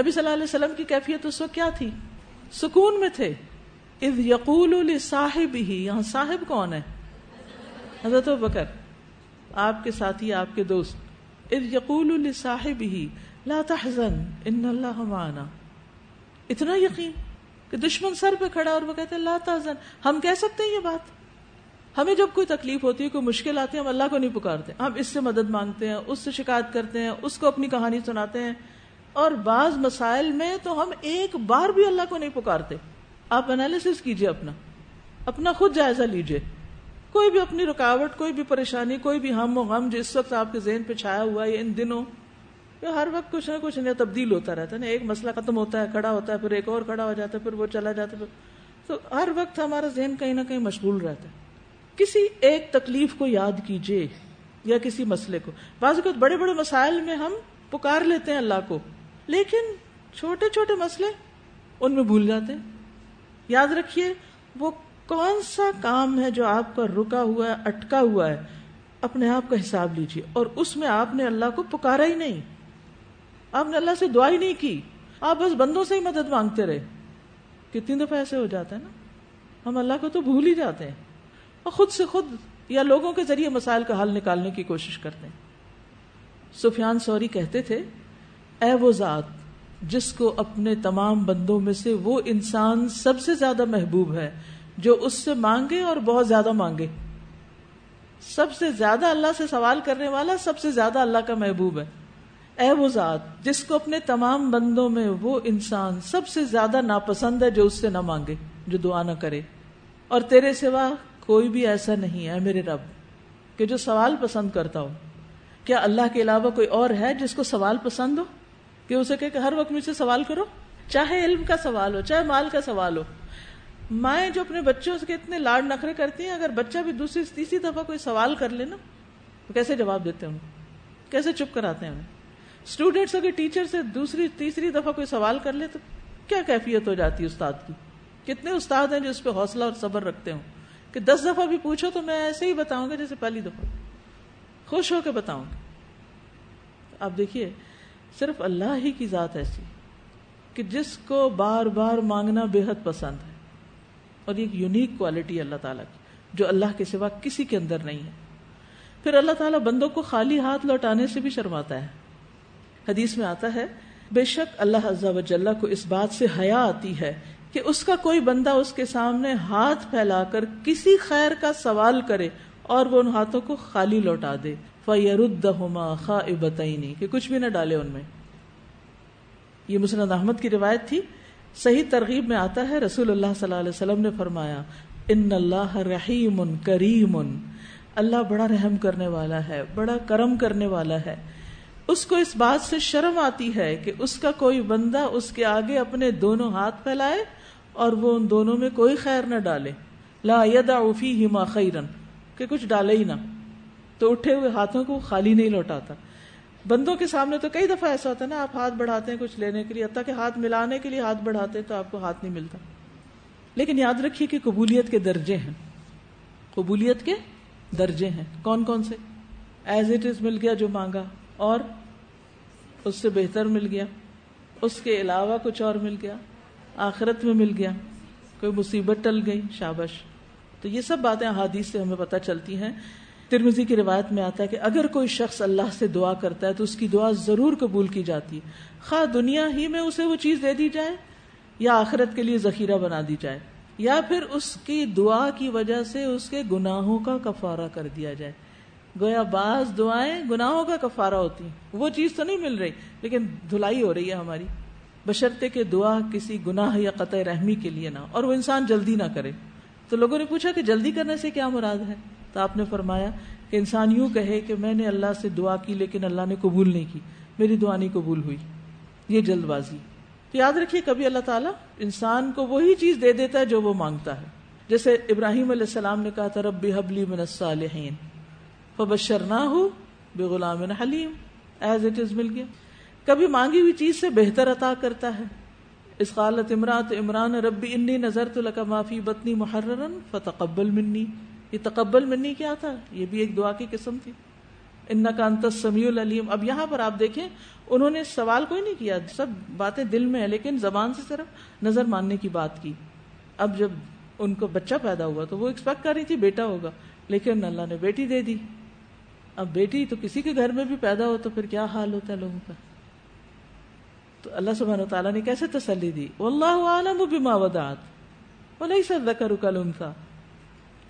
نبی صلی اللہ علیہ وسلم کی کیفیت اس وقت کیا تھی؟ سکون میں تھے۔ اذ یقول صاحب ہی یہاں صاحب کون ہے؟ حضرت بکر۔ آپ کے ساتھی، آپ کے دوست۔ اذ یقول صاحب ہی لا تحزن، ان اللہ معنا۔ اتنا یقین کہ دشمن سر پہ کھڑا اور وہ کہتے ہیں، لا تحزن۔ ہم کہہ سکتے ہیں یہ بات۔ ہمیں جب کوئی تکلیف ہوتی ہے، کوئی مشکل آتی ہے، ہم اللہ کو نہیں پکارتے۔ ہم اس سے مدد مانگتے ہیں، اس سے شکایت کرتے ہیں، اس کو اپنی کہانی سناتے ہیں۔ اور بعض مسائل میں تو ہم ایک بار بھی اللہ کو نہیں پکارتے۔ آپ انالیس کیجیے اپنا۔ اپنا خود جائزہ لیجیے۔ کوئی بھی اپنی رکاوٹ، کوئی بھی پریشانی، کوئی بھی ہم و غم جو اس وقت آپ کے ذہن پہ چھایا ہوا ہے ان دنوں ہر وقت کچھ نہ کچھ نیا تبدیل ہوتا رہتا ہے نا۔ ایک مسئلہ ختم ہوتا ہے، کھڑا ہوتا ہے، پھر ایک اور کھڑا ہو جاتا ہے، پھر وہ چلا جاتا ہے۔ تو ہر وقت ہمارا ذہن کہیں نہ کہیں مشغول رہتا ہے۔ کسی ایک تکلیف کو یاد کیجیے یا کسی مسئلے کو۔ بعض اوقات بڑے بڑے مسائل میں ہم پکار لیتے ہیں اللہ کو، لیکن چھوٹے چھوٹے مسئلے ان میں بھول جاتے ہیں۔ یاد رکھیے، وہ کون سا کام ہے جو آپ کا رکا ہوا ہے، اٹکا ہوا ہے؟ اپنے آپ کا حساب لیجیے اور اس میں آپ نے اللہ کو پکارا ہی نہیں۔ آپ نے اللہ سے دعا ہی نہیں کی۔ آپ بس بندوں سے ہی مدد مانگتے رہے۔ کتنی دفعہ ایسے ہو جاتا ہے نا۔ ہم اللہ کو تو بھول ہی جاتے ہیں۔ اور خود سے خود یا لوگوں کے ذریعے مسائل کا حل نکالنے کی کوشش کرتے ہیں۔ سفیان سوری کہتے تھے، اے وہ ذات جس کو اپنے تمام بندوں میں سے وہ انسان سب سے زیادہ محبوب ہے، جو اس سے مانگے اور بہت زیادہ مانگے۔ سب سے زیادہ اللہ سے سوال کرنے والا، سب سے زیادہ اللہ کا محبوب ہے۔ اے وہ ذات، جس کو اپنے تمام بندوں میں وہ انسان سب سے زیادہ ناپسند ہے جو اس سے نہ مانگے، جو دعا نہ کرے۔ اور تیرے سوا کوئی بھی ایسا نہیں ہے میرے رب، کہ جو سوال پسند کرتا ہو۔ کیا اللہ کے علاوہ کوئی اور ہے جس کو سوال پسند ہو؟ کہ اسے کہ ہر وقت مجھ سے سوال کرو، چاہے علم کا سوال ہو، چاہے مال کا سوال ہو۔ مائیں جو اپنے بچوں کے اتنے لاڈ نخرے کرتی ہیں، اگر بچہ بھی دوسری، تیسری دفعہ کوئی سوال کر لے نا، تو کیسے جواب دیتے ہیں ان کو کیسے چپ کراتے ہیں انہیں اسٹوڈینٹس اگر ٹیچر سے دوسری تیسری دفعہ کوئی سوال کر لے تو کیا کیفیت ہو جاتی ہے استاد کی؟ کتنے استاد ہیں جو اس پہ حوصلہ اور صبر رکھتے ہوں؟ کہ دس دفعہ بھی پوچھو تو میں ایسے ہی بتاؤں گا جیسے پہلی دفعہ۔ خوش ہو کے بتاؤں گا۔ آپ دیکھیے، صرف اللہ ہی کی ذات ایسی کہ جس کو بار بار مانگنا بے حد پسند ہے۔ اور ایک یونیک کوالٹی اللہ تعالیٰ کی، جو اللہ کے سوا کسی کے اندر نہیں ہے۔ پھر اللہ تعالیٰ بندوں کو خالی ہاتھ لوٹانے سے بھی شرماتا ہے۔ حدیث میں آتا ہے، بے شک اللہ عز و جلہ کو اس بات سے حیا آتی ہے کہ اس کا کوئی بندہ اس کے سامنے ہاتھ پھیلا کر کسی خیر کا سوال کرے اور وہ ان ہاتھوں کو خالی لوٹا دے۔ فیردہما خائبتینی کہ کچھ بھی نہ ڈالے ان میں۔ یہ مسند احمد کی روایت تھی۔ صحیح ترغیب میں آتا ہے، رسول اللہ صلی اللہ علیہ وسلم نے فرمایا، ان اللہ رحیم کریم، اللہ بڑا رحم کرنے والا ہے، بڑا کرم کرنے والا ہے۔ اس کو اس بات سے شرم آتی ہے کہ اس کا کوئی بندہ اس کے آگے اپنے دونوں ہاتھ پھیلائے اور وہ ان دونوں میں کوئی خیر نہ ڈالے۔ لا یدا فیہما خیرن، کہ کچھ ڈالے ہی نہ۔ تو اٹھے ہوئے ہاتھوں کو خالی نہیں لوٹاتا۔ بندوں کے سامنے تو کئی دفعہ ایسا ہوتا ہے نا، آپ ہاتھ بڑھاتے ہیں کچھ لینے کے لیے، حتیٰ کہ ہاتھ ملانے کے لیے ہاتھ بڑھاتے ہیں تو آپ کو ہاتھ نہیں ملتا۔ لیکن یاد رکھیے کہ قبولیت کے درجے ہیں۔ قبولیت کے درجے ہیں۔ کون کون سے؟ ایز اٹ از مل گیا جو مانگا۔ اور اس سے بہتر مل گیا۔ اس کے علاوہ کچھ اور مل گیا۔ آخرت میں مل گیا۔ کوئی مصیبت ٹل گئی شابش تو یہ سب باتیں حادیث سے ہمیں پتہ چلتی ہیں۔ ترمزی کی روایت میں آتا ہے کہ اگر کوئی شخص اللہ سے دعا کرتا ہے تو اس کی دعا ضرور قبول کی جاتی ہے۔ خواہ دنیا ہی میں اسے وہ چیز دے دی جائے یا آخرت کے لیے ذخیرہ بنا دی جائے، یا پھر اس کی دعا کی وجہ سے اس کے گناہوں کا کفارہ کر دیا جائے۔ گویا بعض دعائیں گناہوں کا کفارہ ہوتی ہیں۔ وہ چیز تو نہیں مل رہی، لیکن دھلائی ہو رہی ہے ہماری۔ بشرطے کے دعا کسی گناہ یا قطع رحمی کے لیے نہ اور وہ انسان جلدی نہ کرے۔ تو لوگوں نے پوچھا کہ جلدی کرنے سے کیا مراد ہے؟ تو آپ نے فرمایا کہ انسان یوں کہے کہ میں نے اللہ سے دعا کی لیکن اللہ نے قبول نہیں کی۔ میری دعا نہیں قبول ہوئی۔ یہ جلد بازی۔ تو یاد رکھیے، کبھی اللہ تعالیٰ انسان کو وہی چیز دے دیتا ہے جو وہ مانگتا ہے۔ جیسے ابراہیم علیہ السلام نے کہا تھا رب حبلی من الصالحین۔ فبشر نہ ہو بے غلام حلیم۔ ایز اٹ از مل گیا۔ کبھی مانگی ہوئی چیز سے بہتر عطا کرتا ہے۔ اس قالت امرات عمران، ربی انی نظر تو لکا معافی بتنی محررن فتقبل منی۔ یہ تقبل منی کیا تھا؟ یہ بھی ایک دعا کی قسم تھی۔ ان کا انت سمیع العلیم۔ اب یہاں پر آپ دیکھیں، انہوں نے سوال کوئی نہیں کیا۔ سب باتیں دل میں ہیں، لیکن زبان سے صرف نظر ماننے کی بات کی۔ اب جب ان کو بچہ پیدا ہوا تو وہ ایکسپیکٹ کر رہی تھی، بیٹا ہوگا۔ لیکن اللہ نے بیٹی دے دی۔ اب بیٹی تو کسی کے گھر میں بھی پیدا ہو تو پھر کیا حال ہوتا ہے لوگوں کا؟ تو اللہ سبحانہ و تعالیٰ نے کیسے تسلی دی؟ واللہ عالم بما ودعت، ولیس الذکر کالانثى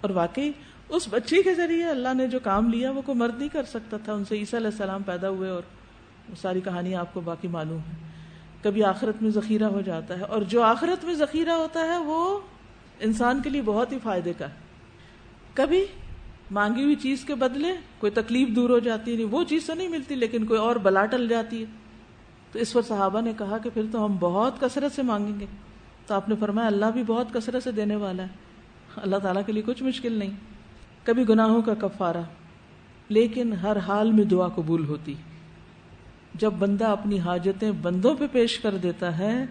اور واقعی اس بچی کے ذریعے اللہ نے جو کام لیا وہ کوئی مرد نہیں کر سکتا تھا، ان سے عیسیٰ علیہ السلام پیدا ہوئے اور وہ ساری کہانی آپ کو باقی معلوم ہے۔ کبھی آخرت میں ذخیرہ ہو جاتا ہے اور جو آخرت میں ذخیرہ ہوتا ہے وہ انسان کے لیے بہت ہی فائدے کا ہے۔ کبھی مانگی ہوئی چیز کے بدلے کوئی تکلیف دور ہو جاتی ہے وہ چیز تو نہیں ملتی، لیکن کوئی اور بلا ٹل جاتی ہے۔ تو اس پر صحابہ نے کہا کہ پھر تو ہم بہت کثرت سے مانگیں گے۔ تو آپ نے فرمایا، اللہ بھی بہت کثرت سے دینے والا ہے۔ اللہ تعالیٰ کے لیے کچھ مشکل نہیں۔ کبھی گناہوں کا کفارہ، لیکن ہر حال میں دعا قبول ہوتی۔ جب بندہ اپنی حاجتیں بندوں پہ پیش کر دیتا ہے،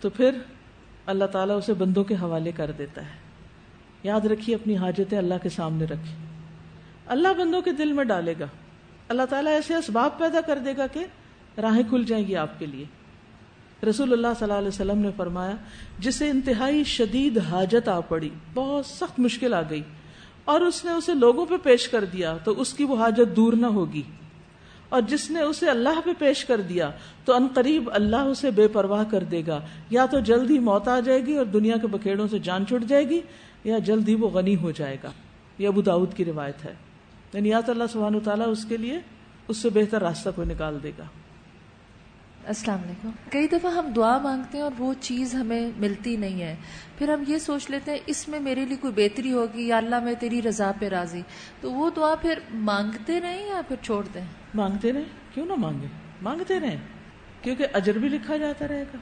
تو پھر اللہ تعالیٰ اسے بندوں کے حوالے کر دیتا ہے۔ یاد رکھیے اپنی حاجتیں اللہ کے سامنے رکھیں اللہ بندوں کے دل میں ڈالے گا۔ اللہ تعالیٰ ایسے اسباب پیدا کر دے گا کہ راہیں کھل جائیں گی آپ کے لیے۔ رسول اللہ صلی اللہ علیہ وسلم نے فرمایا، جسے انتہائی شدید حاجت آ پڑی، بہت سخت مشکل آ گئی اور اس نے اسے لوگوں پہ پیش کر دیا تو اس کی وہ حاجت دور نہ ہوگی۔ اور جس نے اسے اللہ پہ پیش کر دیا تو ان قریب اللہ اسے بے پرواہ کر دے گا۔ یا تو جلد ہی موت آ جائے گی اور دنیا کے بکھیڑوں سے جان چھٹ جائے گی یا جلد ہی وہ غنی ہو جائے گا۔ یہ ابو داود کی روایت ہے۔ یعنی یا تو اللہ سبحانہ تعالیٰ اس کے لیے اس سے بہتر راستہ کو نکال دے گا۔ السلام علیکم۔ کئی دفعہ ہم دعا مانگتے ہیں اور وہ چیز ہمیں ملتی نہیں ہے۔ پھر ہم یہ سوچ لیتے ہیں اس میں میرے لیے کوئی بہتری ہوگی یا اللہ میں تیری رضا پہ راضی؟ تو وہ دعا پھر مانگتے رہیں یا پھر چھوڑ دیں؟ مانگتے رہیں؟ کیوں نہ مانگے؟ مانگتے رہیں۔ کیونکہ اجر بھی لکھا جاتا رہے گا۔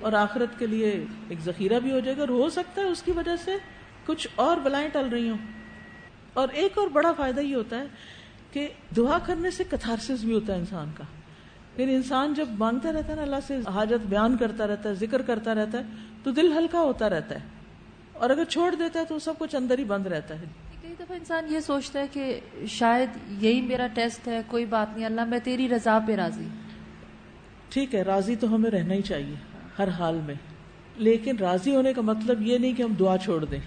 اور آخرت کے لیے ایک ذخیرہ بھی ہو جائے گا اور ہو سکتا ہے اس کی وجہ سے کچھ اور بلائیں ٹل رہی ہوں۔ اور ایک اور بڑا فائدہ یہ ہوتا ہے کہ دعا کرنے سے کتھارسس بھی ہوتا ہے انسان کا۔ پھر انسان جب مانگتا رہتا ہے نا اللہ سے حاجت بیان کرتا رہتا ہے ذکر کرتا رہتا ہے تو دل ہلکا ہوتا رہتا ہے۔ اور اگر چھوڑ دیتا ہے تو سب کچھ اندر ہی بند رہتا ہے۔ کئی دفعہ انسان یہ سوچتا ہے کہ شاید یہی میرا ٹیسٹ ہے کوئی بات نہیں اللہ میں تیری رضا پہ راضی۔ ٹھیک ہے راضی تو ہمیں رہنا ہی چاہیے ہر حال میں۔ لیکن راضی ہونے کا مطلب یہ نہیں کہ ہم دعا چھوڑ دیں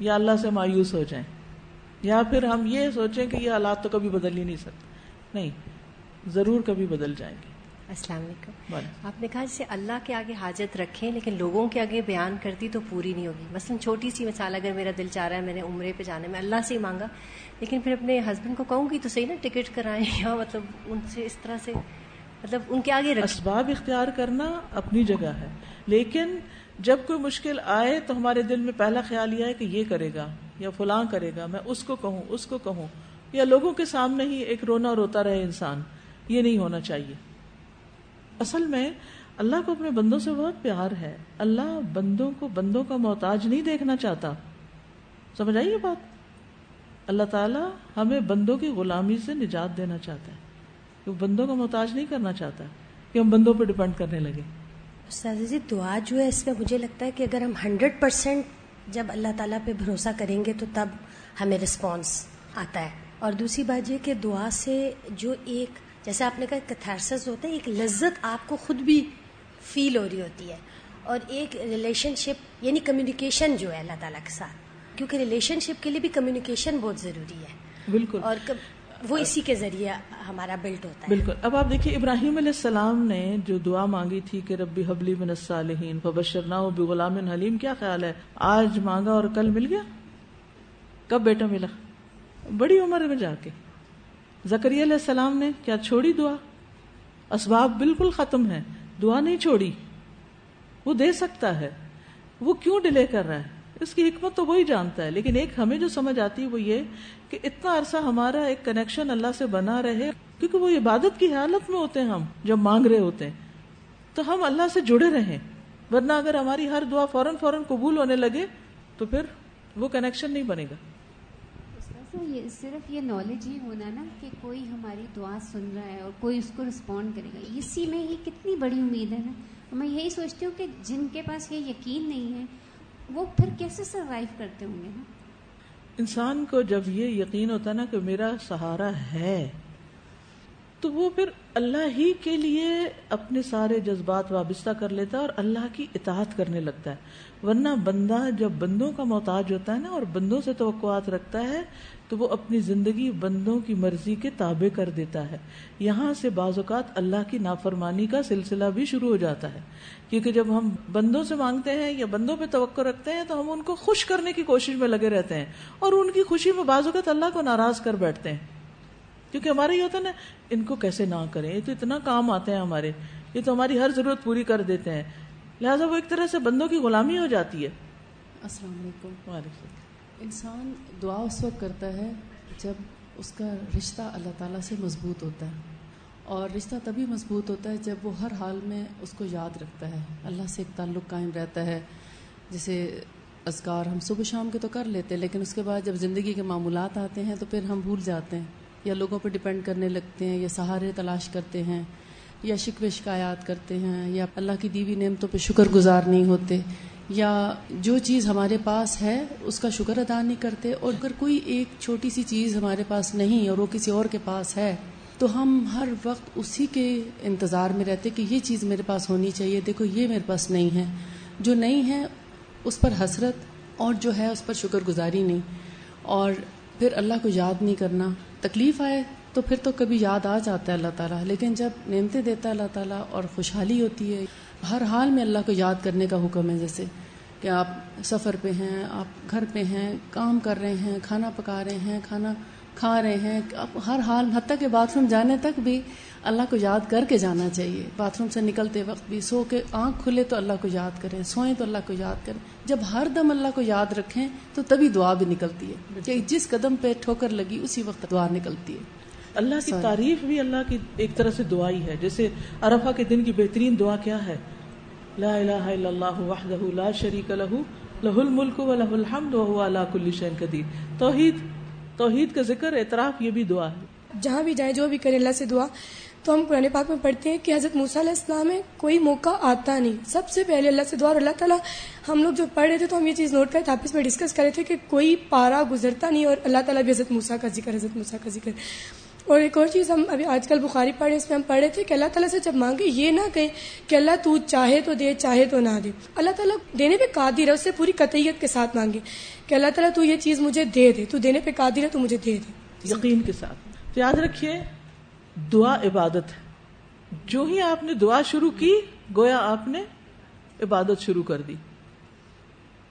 یا اللہ سے مایوس ہو جائیں یا پھر ہم یہ سوچیں کہ یہ حالات تو کبھی بدل ہی نہیں سکتے۔ نہیں ضرور کبھی بدل جائیں گے۔ السلام علیکم۔ آپ نے کہا جیسے اللہ کے آگے حاجت رکھیں لیکن لوگوں کے آگے بیان کرتی تو پوری نہیں ہوگی۔ مثلا چھوٹی سی مثال اگر میرا دل چاہ رہا ہے میں نے عمرے پہ جانے میں اللہ سے ہی مانگا لیکن پھر اپنے ہسبینڈ کو کہوں گی تو صحیح نا ٹکٹ کرائیں یا مطلب ان سے اس طرح سے مطلب ان کے آگے اسباب اختیار کرنا اپنی جگہ ہے لیکن جب کوئی مشکل آئے تو ہمارے دل میں پہلا خیال یہ ہے کہ یہ کرے گا یا فلاں کرے گا، میں اس کو کہوں، اس کو کہوں۔ یا لوگوں کے سامنے ہی ایک رونا روتا رہے انسان، یہ نہیں ہونا چاہیے۔ اصل میں اللہ کو اپنے بندوں سے بہت پیار ہے۔ اللہ بندوں کو، بندوں کا محتاج نہیں دیکھنا چاہتا۔ سمجھ آئیے بات؟ اللہ تعالیٰ ہمیں بندوں کی غلامی سے نجات دینا چاہتا ہے۔ وہ بندوں کا محتاج نہیں کرنا چاہتا، کہ ہم بندوں پہ ڈپینڈ کرنے لگے جی دعا جو ہے اس میں مجھے لگتا ہے کہ اگر ہم ہنڈریڈ پرسینٹ جب اللہ تعالیٰ پہ بھروسہ کریں گے تو تب ہمیں رسپانس آتا ہے۔ اور دوسری بات یہ کہ دعا سے جو ایک جیسے آپ نے کہا کتھارسس ہوتا ہے ایک لذت آپ کو خود بھی فیل ہو رہی ہوتی ہے۔ اور ایک ریلیشن شپ یعنی کمیونیکیشن جو ہے اللہ تعالیٰ کے ساتھ۔ کیونکہ ریلیشن شپ کے لیے بھی کمیونیکیشن بہت ضروری ہے۔ بالکل۔ اور وہ اسی کے ذریعے ہمارا بلٹ ہوتا ہے۔ بالکل۔ اب آپ دیکھیے، ابراہیم علیہ السلام نے جو دعا مانگی تھی کہ ربی حبلی من الصالحین فبشرنا بغلام حلیم، کیا خیال ہے؟ آج مانگا اور کل مل گیا؟ کب بیٹا ملا؟ بڑی عمر میں جا کے۔ زکری علیہ السلام نے کیا چھوڑی دعا؟ اسباب بالکل ختم ہے دعا نہیں چھوڑی۔ وہ دے سکتا ہے۔ وہ کیوں ڈیلے کر رہا ہے؟ اس کی حکمت تو وہی جانتا ہے، لیکن ایک ہمیں جو سمجھ آتی ہے وہ یہ کہ اتنا عرصہ ہمارا ایک کنیکشن اللہ سے بنا رہے، کیونکہ وہ عبادت کی حالت میں ہوتے ہیں ہم، جب مانگ رہے ہوتے ہیں۔ تو ہم اللہ سے جڑے رہیں، ورنہ اگر ہماری ہر دعا فوراً فوراً قبول ہونے لگے، تو پھر وہ کنیکشن نہیں بنے گا۔ یہ صرف یہ نالج ہی ہونا نا کہ کوئی ہماری دعا سن رہا ہے اور کوئی اس کو رسپونڈ کرے گا، اسی میں یہ کتنی بڑی امید ہے نا۔ میں یہی سوچتی ہوں کہ جن کے پاس یہ یقین نہیں ہے وہ پھر کیسے سروائیو کرتے ہوں گے نا انسان کو جب یہ یقین ہوتا ہے نا کہ میرا سہارا ہے، تو وہ پھر اللہ ہی کے لیے اپنے سارے جذبات وابستہ کر لیتا ہے اور اللہ کی اطاعت کرنے لگتا ہے۔ ورنہ بندہ جب بندوں کا محتاج ہوتا ہے نا اور بندوں سے توقعات رکھتا ہے تو وہ اپنی زندگی بندوں کی مرضی کے تابع کر دیتا ہے۔ یہاں سے بعض اوقات اللہ کی نافرمانی کا سلسلہ بھی شروع ہو جاتا ہے۔ کیونکہ جب ہم بندوں سے مانگتے ہیں یا بندوں پہ توقع رکھتے ہیں تو ہم ان کو خوش کرنے کی کوشش میں لگے رہتے ہیں اور ان کی خوشی میں بعض اوقات اللہ کو ناراض کر بیٹھتے ہیں۔ کیونکہ ہمارا یہ ہوتا ہے نا ان کو کیسے نہ کریں؟ یہ تو اتنا کام آتے ہیں ہمارے۔ یہ تو ہماری ہر ضرورت پوری کر دیتے ہیں۔ لہٰذا وہ ایک طرح سے بندوں کی غلامی ہو جاتی ہے۔ السلام علیکم۔ انسان دعا اس وقت کرتا ہے جب اس کا رشتہ اللہ تعالیٰ سے مضبوط ہوتا ہے اور رشتہ تبھی مضبوط ہوتا ہے جب وہ ہر حال میں اس کو یاد رکھتا ہے۔ اللہ سے ایک تعلق قائم رہتا ہے۔ جیسے اذکار ہم صبح شام کے تو کر لیتے ہیں، لیکن اس کے بعد جب زندگی کے معمولات آتے ہیں تو پھر ہم بھول جاتے ہیں یا لوگوں پہ ڈپینڈ کرنے لگتے ہیں یا سہارے تلاش کرتے ہیں یا شکوے شکایات کرتے ہیں یا اللہ کی دیوی نعمتوں پہ شکر گزار نہیں ہوتے۔ یا جو چیز ہمارے پاس ہے، اس کا شکر ادا نہیں کرتے اور اگر کوئی ایک چھوٹی سی چیز ہمارے پاس نہیں اور وہ کسی اور کے پاس ہے، تو ہم ہر وقت اسی کے انتظار میں رہتے کہ یہ چیز میرے پاس ہونی چاہیے، دیکھو یہ میرے پاس نہیں ہے۔ جو نہیں ہے، اس پر حسرت اور جو ہے، اس پر شکر گزاری نہیں۔ اور پھر اللہ کو یاد نہیں کرنا۔ تکلیف آئے تو پھر تو کبھی یاد آ جاتا ہے اللہ تعالیٰ، لیکن جب نعمتیں دیتا ہے اللہ تعالیٰ اور خوشحالی ہوتی ہے ہر حال میں اللہ کو یاد کرنے کا حکم ہے جیسے کہ آپ سفر پہ ہیں آپ گھر پہ ہیں کام کر رہے ہیں کھانا پکا رہے ہیں کھانا کھا رہے ہیں ہر حال حتیٰ کہ باتھ روم جانے تک بھی اللہ کو یاد کر کے جانا چاہیے۔ باتھ روم سے نکلتے وقت بھی سو کے آنکھ کھلے تو اللہ کو یاد کریں سوئیں تو اللہ کو یاد کریں۔ جب ہر دم اللہ کو یاد رکھیں تو تبھی دعا بھی نکلتی ہے کہ جس قدم پہ ٹھوکر لگی اسی وقت دعا نکلتی ہے۔ اللہ کی تعریف بھی اللہ کی ایک طرح سے دعائی ہے۔ جیسے ارفا کے دن کی بہترین دعا کیا ہے؟ لا الہ الا اللہ وحدہ لا شریک لہ لہ الملک و لہ الحمد وهو على كل شيء قدیر. توحید توحید کا ذکر، اعتراف، یہ بھی دعا ہے۔ جہاں بھی جائیں جو بھی کریں اللہ سے دعا۔ تو ہم قرآن پاک میں پڑھتے ہیں کہ حضرت موسیٰ علیہ السلام میں کوئی موقع آتا نہیں۔ سب سے پہلے اللہ سے دعا اور اللہ تعالیٰ، ہم لوگ جو پڑھ رہے تھے تو ہم یہ چیز نوٹ کرتے، آپس میں ڈسکس کر رہے تھے کہ کوئی پارا گزرتا نہیں اور اللہ تعالیٰ بھی حضرت موسیٰ کا ذکر، حضرت موسیٰ کا ذکر۔ اور ایک اور چیز ہم ابھی آج کل بخاری پڑھے اس میں ہم پڑھ رہے تھے کہ اللہ تعالیٰ سے جب مانگے، یہ نہ کہیں کہ اللہ تو چاہے تو دے، چاہے تو نہ دے۔ اللہ تعالیٰ دینے پہ قادر ہے، اس سے پوری قطعیت کے ساتھ مانگے کہ اللہ تعالیٰ تو یہ چیز مجھے دے دے، تو دینے پہ قادر ہے تو مجھے دے دے۔ یقین کے ساتھ۔ یاد رکھیے، دعا عبادت ہے۔ جو ہی آپ نے دعا شروع کی، گویا آپ نے عبادت شروع کر دی۔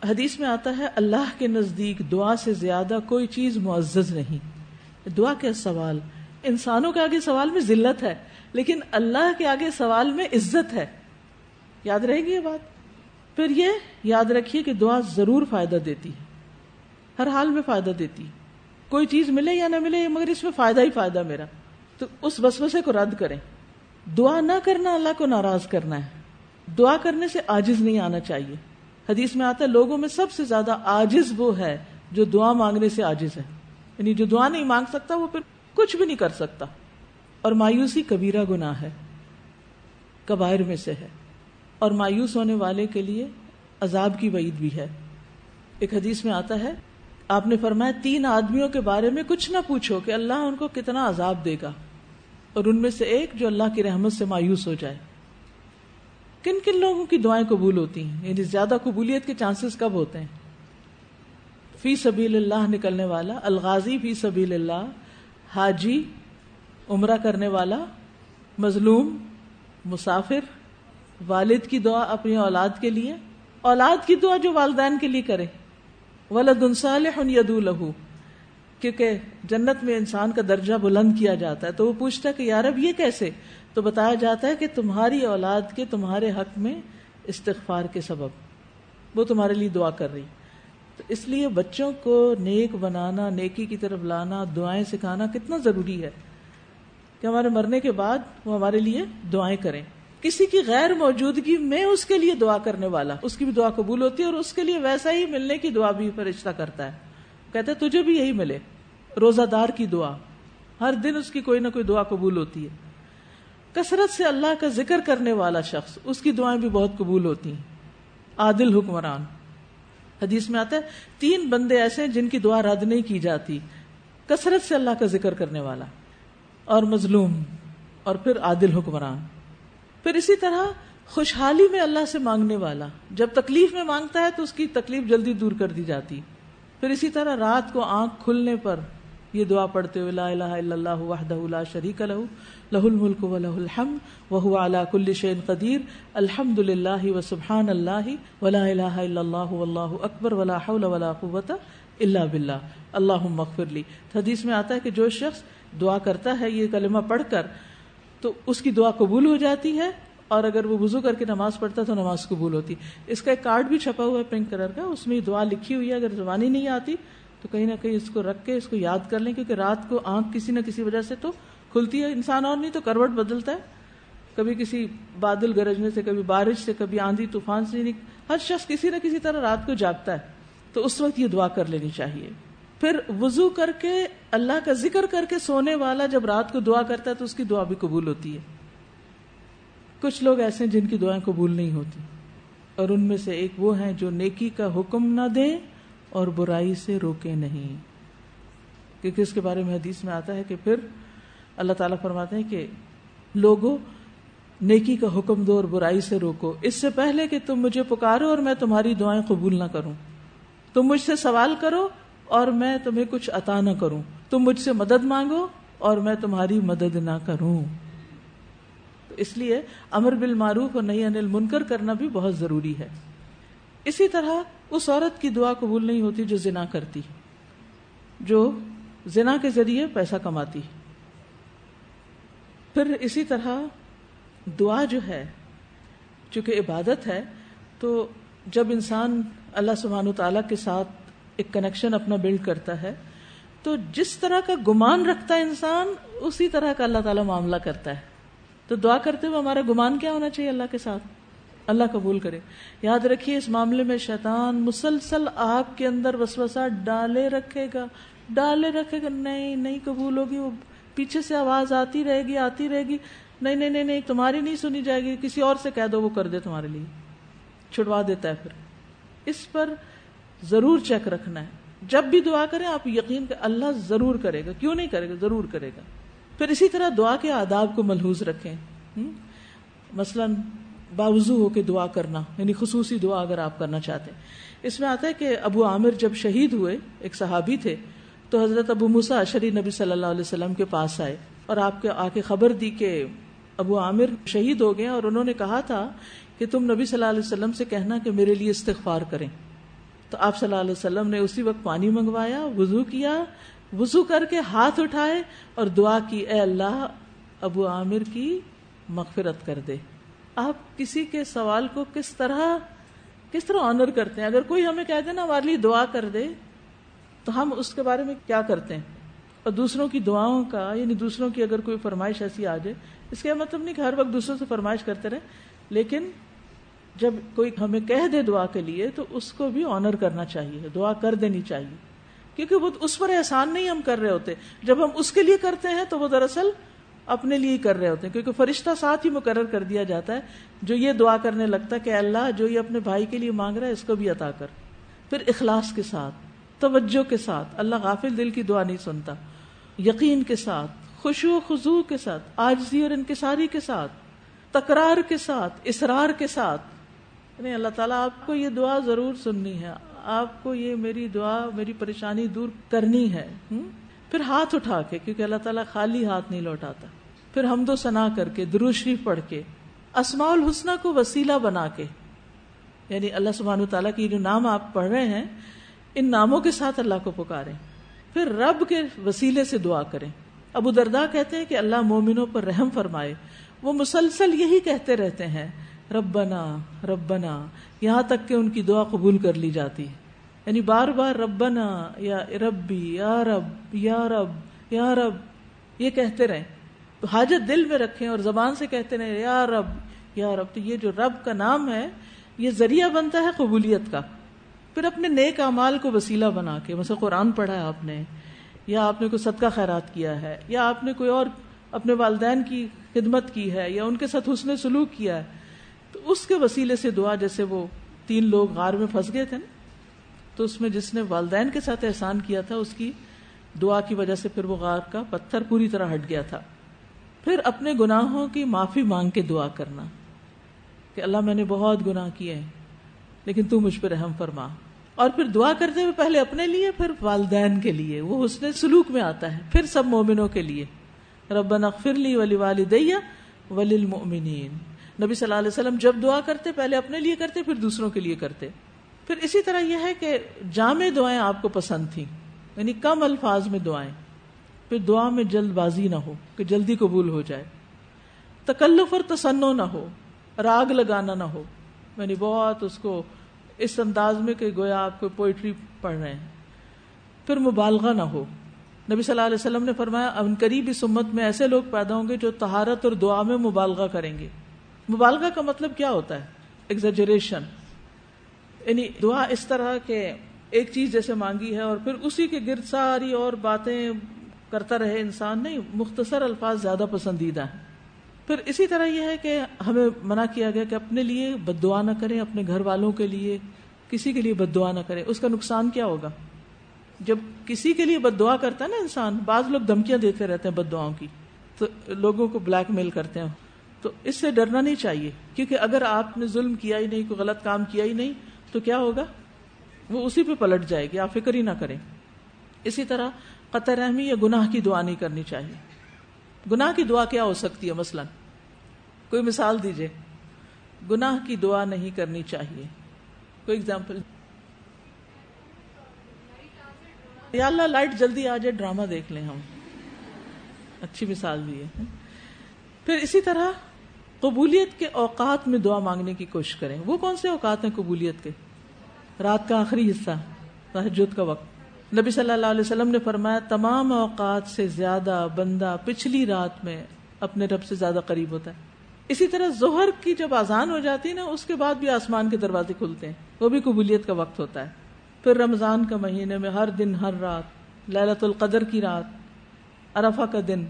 حدیث میں آتا ہے، اللہ کے نزدیک دعا سے زیادہ کوئی چیز معزز نہیں۔ دعا کے سوال انسانوں کے آگے سوال میں ذلت ہے، لیکن اللہ کے آگے سوال میں عزت ہے۔ یاد رہے گی یہ بات؟ پھر یہ یاد رکھیے کہ دعا ضرور فائدہ دیتی ہے۔ ہر حال میں فائدہ دیتی کوئی چیز ملے یا نہ ملے، مگر اس میں فائدہ ہی فائدہ میرا۔ تو اس وسوسے کو رد کریں۔ دعا نہ کرنا اللہ کو ناراض کرنا ہے۔ دعا کرنے سے آجز نہیں آنا چاہیے۔ حدیث میں آتا ہے، لوگوں میں سب سے زیادہ آجز وہ ہے جو دعا مانگنے سے آجز ہے۔ یعنی جو دعا نہیں مانگ سکتا، وہ پھر کچھ بھی نہیں کر سکتا۔ اور مایوسی کبیرہ گناہ ہے، کبائر میں سے ہے۔ اور مایوس ہونے والے کے لیے عذاب کی وعید بھی ہے۔ ایک حدیث میں آتا ہے، آپ نے فرمایا، تین آدمیوں کے بارے میں کچھ نہ پوچھو کہ اللہ ان کو کتنا عذاب دے گا۔ اور ان میں سے ایک جو اللہ کی رحمت سے مایوس ہو جائے۔ کن کن لوگوں کی دعائیں قبول ہوتی ہیں؟ یعنی زیادہ قبولیت کے چانسز کب ہوتے ہیں؟ فی سبیل اللہ نکلنے والا، الغازی فی سبیل اللہ حاجی، عمرہ کرنے والا، مظلوم، مسافر، والد کی دعا اپنی اولاد کے لیے۔ اولاد کی دعا جو والدین کے لیے کرے۔ ولد صالح یدو لہو۔ کیونکہ جنت میں انسان کا درجہ بلند کیا جاتا ہے، تو وہ پوچھتا ہے کہ یار اب یہ کیسے؟ تو بتایا جاتا ہے کہ تمہاری اولاد کے تمہارے حق میں استغفار کے سبب۔ وہ تمہارے لیے دعا کر رہی۔ تو اس لیے بچوں کو نیک بنانا، نیکی کی طرف لانا، دعائیں سکھانا کتنا ضروری ہے کہ ہمارے مرنے کے بعد وہ ہمارے لیے دعائیں کریں۔ کسی کی غیر موجودگی میں اس کے لیے دعا کرنے والا، اس کی بھی دعا قبول ہوتی ہے اور اس کے لیے ویسا ہی ملنے کی دعا بھی فرشتہ کرتا ہے۔ کہتے تجھے بھی یہی ملے روزہ دار کی دعا۔ ہر دن اس کی کوئی نہ کوئی دعا قبول ہوتی ہے۔ کثرت سے اللہ کا ذکر کرنے والا شخص، اس کی دعائیں بھی بہت قبول ہوتی ہیں۔ عادل حکمران۔ حدیث میں آتا ہے، تین بندے ایسے ہیں جن کی دعا رد نہیں کی جاتی۔ کثرت سے اللہ کا ذکر کرنے والا۔ اور مظلوم۔ اور پھر عادل حکمران۔ پھر اسی طرح خوشحالی میں اللہ سے مانگنے والا۔ جب تکلیف میں مانگتا ہے تو اس کی تکلیف جلدی دور کر دی جاتی۔ پھر اسی طرح رات کو آنکھ کھلنے پر یہ دعا پڑھتے ہوئے لا الہ الا اللہ وحدہ لا شریک لہ لہ الملک و لہ الحمد وهو على كل شيء قدیر الحمد للہ و سبحان اللہ ولا الہ الا اللہ واللہ اکبر ولا حول ولا قوة الا باللہ۔ اللہم اغفر لی۔ حدیث میں آتا ہے کہ جو شخص دعا کرتا ہے، یہ کلمہ پڑھ کر، تو اس کی دعا قبول ہو جاتی ہے اور اگر وہ وضو کر کے نماز پڑھتا تو نماز قبول ہوتی۔ اس کا ایک کارڈ بھی چھپا ہوا ہے پنک کلر کا، اس میں دعا لکھی ہوئی ہے۔ اگر زبانی نہیں آتی تو کہیں نہ کہیں اس کو رکھ کے، اس کو یاد کر لیں، کیونکہ رات کو آنکھ کسی نہ کسی وجہ سے تو کھلتی ہے انسان اور نہیں تو کروٹ بدلتا ہے۔ کبھی کسی بادل گرجنے سے، کبھی بارش سے، کبھی آندھی طوفان سے نہیں ہر شخص کسی نہ کسی طرح رات کو جاگتا ہے۔ تو اس وقت یہ دعا کر لینی چاہیے۔ پھر وضو کر کے، اللہ کا ذکر کر کے سونے والا جب رات کو دعا کرتا ہے تو اس کی دعا بھی قبول ہوتی ہے۔ کچھ لوگ ایسے ہیں جن کی دعائیں قبول نہیں ہوتی۔ اور ان میں سے ایک وہ ہیں جو نیکی کا حکم نہ دیں اور برائی سے روکے نہیں۔ کیونکہ اس کے بارے میں حدیث میں آتا ہے کہ پھر اللہ تعالیٰ فرماتے ہیں کہ لوگوں نیکی کا حکم دو اور برائی سے روکو۔ اس سے پہلے کہ تم مجھے پکارو اور میں تمہاری دعائیں قبول نہ کروں۔ تم مجھ سے سوال کرو اور میں تمہیں کچھ عطا نہ کروں۔ تم مجھ سے مدد مانگو اور میں تمہاری مدد نہ کروں۔ تو اس لیے امر بال معروف اور نہیں انل منکر کرنا بھی بہت ضروری ہے۔ اسی طرح اس عورت کی دعا قبول نہیں ہوتی جو زنا کرتی، جو زنا کے ذریعے پیسہ کماتی۔ پھر اسی طرح دعا جو ہے، چونکہ عبادت ہے، تو جب انسان اللہ سبحانہ تعالی کے ساتھ ایک کنیکشن اپنا بلڈ کرتا ہے، تو جس طرح کا گمان رکھتا ہے انسان، اسی طرح کا اللہ تعالیٰ معاملہ کرتا ہے۔ تو دعا کرتے ہوئے ہمارا گمان کیا ہونا چاہیے اللہ کے ساتھ؟ اللہ قبول کرے۔ یاد رکھیے، اس معاملے میں شیطان مسلسل آپ کے اندر وسوسہ ڈالے رکھے گا، ڈالے رکھے گا، نہیں نہیں قبول ہوگی، وہ پیچھے سے آواز آتی رہے گی، آتی رہے گی۔ نہیں نہیں نہیں نہیں، تمہاری نہیں سنی جائے گی۔ کسی اور سے کہہ دو، وہ کر دے تمہارے لیے۔ چھڑوا دیتا ہے پھر۔ اس پر ضرور چیک رکھنا ہے۔ جب بھی دعا کریں، آپ یقین کر اللہ ضرور کرے گا۔ کیوں نہیں کرے گا؟ ضرور کرے گا۔ پھر اسی طرح دعا کے آداب کو ملحوظ رکھیں۔ مثلا باوضو ہو کے دعا کرنا یعنی خصوصی دعا اگر آپ کرنا چاہتے ہیں۔ اس میں آتا ہے کہ ابو عامر جب شہید ہوئے، ایک صحابی تھے تو حضرت ابو مسا اشری نبی صلی اللہ علیہ وسلم کے پاس آئے اور آپ کے آ کے خبر دی کہ ابو عامر شہید ہو گئے اور انہوں نے کہا تھا کہ تم نبی صلی اللہ علیہ وسلم سے کہنا کہ میرے لیے استغفار کریں۔ تو آپ صلی اللہ علیہ وسلم نے اسی وقت پانی منگوایا، وضو کیا، وضو کر کے ہاتھ اٹھائے اور دعا کی، اے اللہ، ابو عامر کی مغفرت کر دے۔ آپ کسی کے سوال کو کس طرح کس طرح آنر کرتے ہیں؟ اگر کوئی ہمیں کہہ دے نا ہمارے لیے دعا کر دے تو ہم اس کے بارے میں کیا کرتے ہیں؟ اور دوسروں کی دعاؤں کا یعنی دوسروں کی اگر کوئی فرمائش ایسی آ جائے، اس کا مطلب نہیں کہ ہر وقت دوسروں سے فرمائش کرتے رہے لیکن جب کوئی ہمیں کہہ دے دعا کے لیے، تو اس کو بھی آنر کرنا چاہیے، دعا کر دینی چاہیے۔ کیونکہ وہ اس پر احسان نہیں ہم کر رہے ہوتے۔ جب ہم اس کے لیے کرتے ہیں، تو وہ دراصل اپنے لیے ہی کر رہے ہوتے ہیں۔ کیونکہ فرشتہ ساتھ ہی مقرر کر دیا جاتا ہے، جو یہ دعا کرنے لگتا ہے کہ اللہ جو یہ اپنے بھائی کے لیے مانگ رہا ہے، اس کو بھی عطا کر۔ پھر اخلاص کے ساتھ۔ توجہ کے ساتھ، اللہ غافل دل کی دعا نہیں سنتا، یقین کے ساتھ، خوشو خزو کے ساتھ، آجزی اور انکساری کے ساتھ، تکرار کے ساتھ اسرار کے ساتھ۔ نہیں اللہ تعالیٰ، آپ کو یہ دعا ضرور سننی ہے، آپ کو یہ میری دعا، میری پریشانی دور کرنی ہے۔ پھر ہاتھ اٹھا کے، کیونکہ اللہ تعالیٰ خالی ہاتھ نہیں لوٹاتا۔ پھر ہم دو سنا کر کے دروشری پڑھ کے، اسماء الحسنہ کو وسیلہ بنا کے۔ یعنی اللہ سبحان تعالیٰ کی جو نام آپ پڑھ رہے ہیں ان ناموں کے ساتھ اللہ کو پکاریں۔ پھر رب کے وسیلے سے دعا کریں۔ ابو دردا کہتے ہیں کہ اللہ مومنوں پر رحم فرمائے۔ وہ مسلسل یہی کہتے رہتے ہیں، ربنا ربنا، یہاں تک کہ ان کی دعا قبول کر لی جاتی۔ یعنی بار بار ربنا، یا ربی، یا رب یا رب یا رب، یہ کہتے رہیں۔ تو حاجت دل میں رکھیں اور زبان سے کہتے رہیں، یا رب یا رب۔ تو یہ جو رب کا نام ہے، یہ ذریعہ بنتا ہے قبولیت کا۔ پھر اپنے نیک امال کو وسیلہ بنا کے، مثلا قرآن پڑھا ہے آپ نے، یا آپ نے کوئی صدقہ خیرات کیا ہے، یا آپ نے کوئی اور اپنے والدین کی خدمت کی ہے، یا ان کے ساتھ حسن سلوک کیا ہے، تو اس کے وسیلے سے دعا جیسے وہ تین لوگ غار میں پھنس گئے تھے نا، تو اس میں جس نے والدین کے ساتھ احسان کیا تھا، اس کی دعا کی وجہ سے پھر وہ غار کا پتھر پوری طرح ہٹ گیا تھا۔ پھر اپنے گناہوں کی معافی مانگ کے دعا کرنا کہ اللہ میں نے بہت گناہ کیے ہیں، لیکن تو مجھ پہ رحم فرما۔ اور پھر دعا کرتے ہوئے پہلے اپنے لیے، پھر والدین کے لیے۔ وہ حسن سلوک میں آتا ہے، پھر سب مومنوں کے لیے۔ ربنا اغفر لی ولی والدیہ وللمؤمنین۔ نبی صلی اللہ علیہ وسلم جب دعا کرتے، پہلے اپنے لیے کرتے، پھر دوسروں کے لیے کرتے۔ پھر اسی طرح یہ ہے کہ جامع دعائیں آپ کو پسند تھیں۔ یعنی کم الفاظ میں دعائیں۔ پھر دعا میں جلد بازی نہ ہو، کہ جلدی قبول ہو جائے۔ تکلف اور تسنو نہ ہو، راگ لگانا نہ ہو۔ یعنی بہت اس کو اس انداز میں کہ گویا آپ کو پوئٹری پڑھ رہے ہیں۔ پھر مبالغہ نہ ہو۔ نبی صلی اللہ علیہ وسلم نے فرمایا ان قریب اس امت میں ایسے لوگ پیدا ہوں گے جو تہارت اور دعا میں مبالغہ کریں گے۔ مبالغہ کا مطلب کیا ہوتا ہے؟ ایگزیجریشن یعنی دعا اس طرح کے ایک چیز جیسے مانگی ہے اور پھر اسی کے گرد ساری اور باتیں کرتا رہے انسان۔ نہیں، مختصر الفاظ زیادہ پسندیدہ ہیں۔ پھر اسی طرح یہ ہے کہ ہمیں منع کیا گیا کہ اپنے لیے بد دعا نہ کریں، اپنے گھر والوں کے لیے، کسی کے لیے بد دعا نہ کریں۔ اس کا نقصان کیا ہوگا؟ جب کسی کے لیے بد دعا کرتا ہے نا انسان، بعض لوگ دھمکیاں دیتے رہتے ہیں بد دعاؤں کی، تو لوگوں کو بلیک میل کرتے ہیں۔ تو اس سے ڈرنا نہیں چاہیے، کیونکہ اگر آپ نے ظلم کیا ہی نہیں، کوئی غلط کام کیا ہی نہیں، تو کیا ہوگا؟ وہ اسی پہ پلٹ جائے گی، آپ فکر ہی نہ کریں۔ اسی طرح قطر رحمی یا گناہ کی دعا نہیں کرنی چاہیے۔ گناہ کی دعا کیا ہو سکتی ہے مثلا؟ کوئی مثال دیجیے گناہ کی دعا نہیں کرنی چاہیے۔ کوئی اگزامپل یا اللہ لائٹ جلدی آ جائے ڈرامہ دیکھ لیں ہم۔ اچھی مثال دی ہے۔ پھر اسی طرح قبولیت کے اوقات میں دعا مانگنے کی کوشش کریں۔ وہ کون سے اوقات ہیں قبولیت کے؟ رات کا آخری حصہ تحجد کا وقت۔ نبی صلی اللہ علیہ وسلم نے فرمایا، تمام اوقات سے زیادہ بندہ پچھلی رات میں اپنے رب سے زیادہ قریب ہوتا ہے۔ اسی طرح ظہر کی جب آزان ہو جاتی ہے نا، اس کے بعد بھی آسمان کے دروازے کھلتے ہیں۔ وہ بھی قبولیت کا وقت ہوتا ہے۔ پھر رمضان کا مہینے میں ہر دن، ہر رات للت القدر کی رات ارفا کا دن۔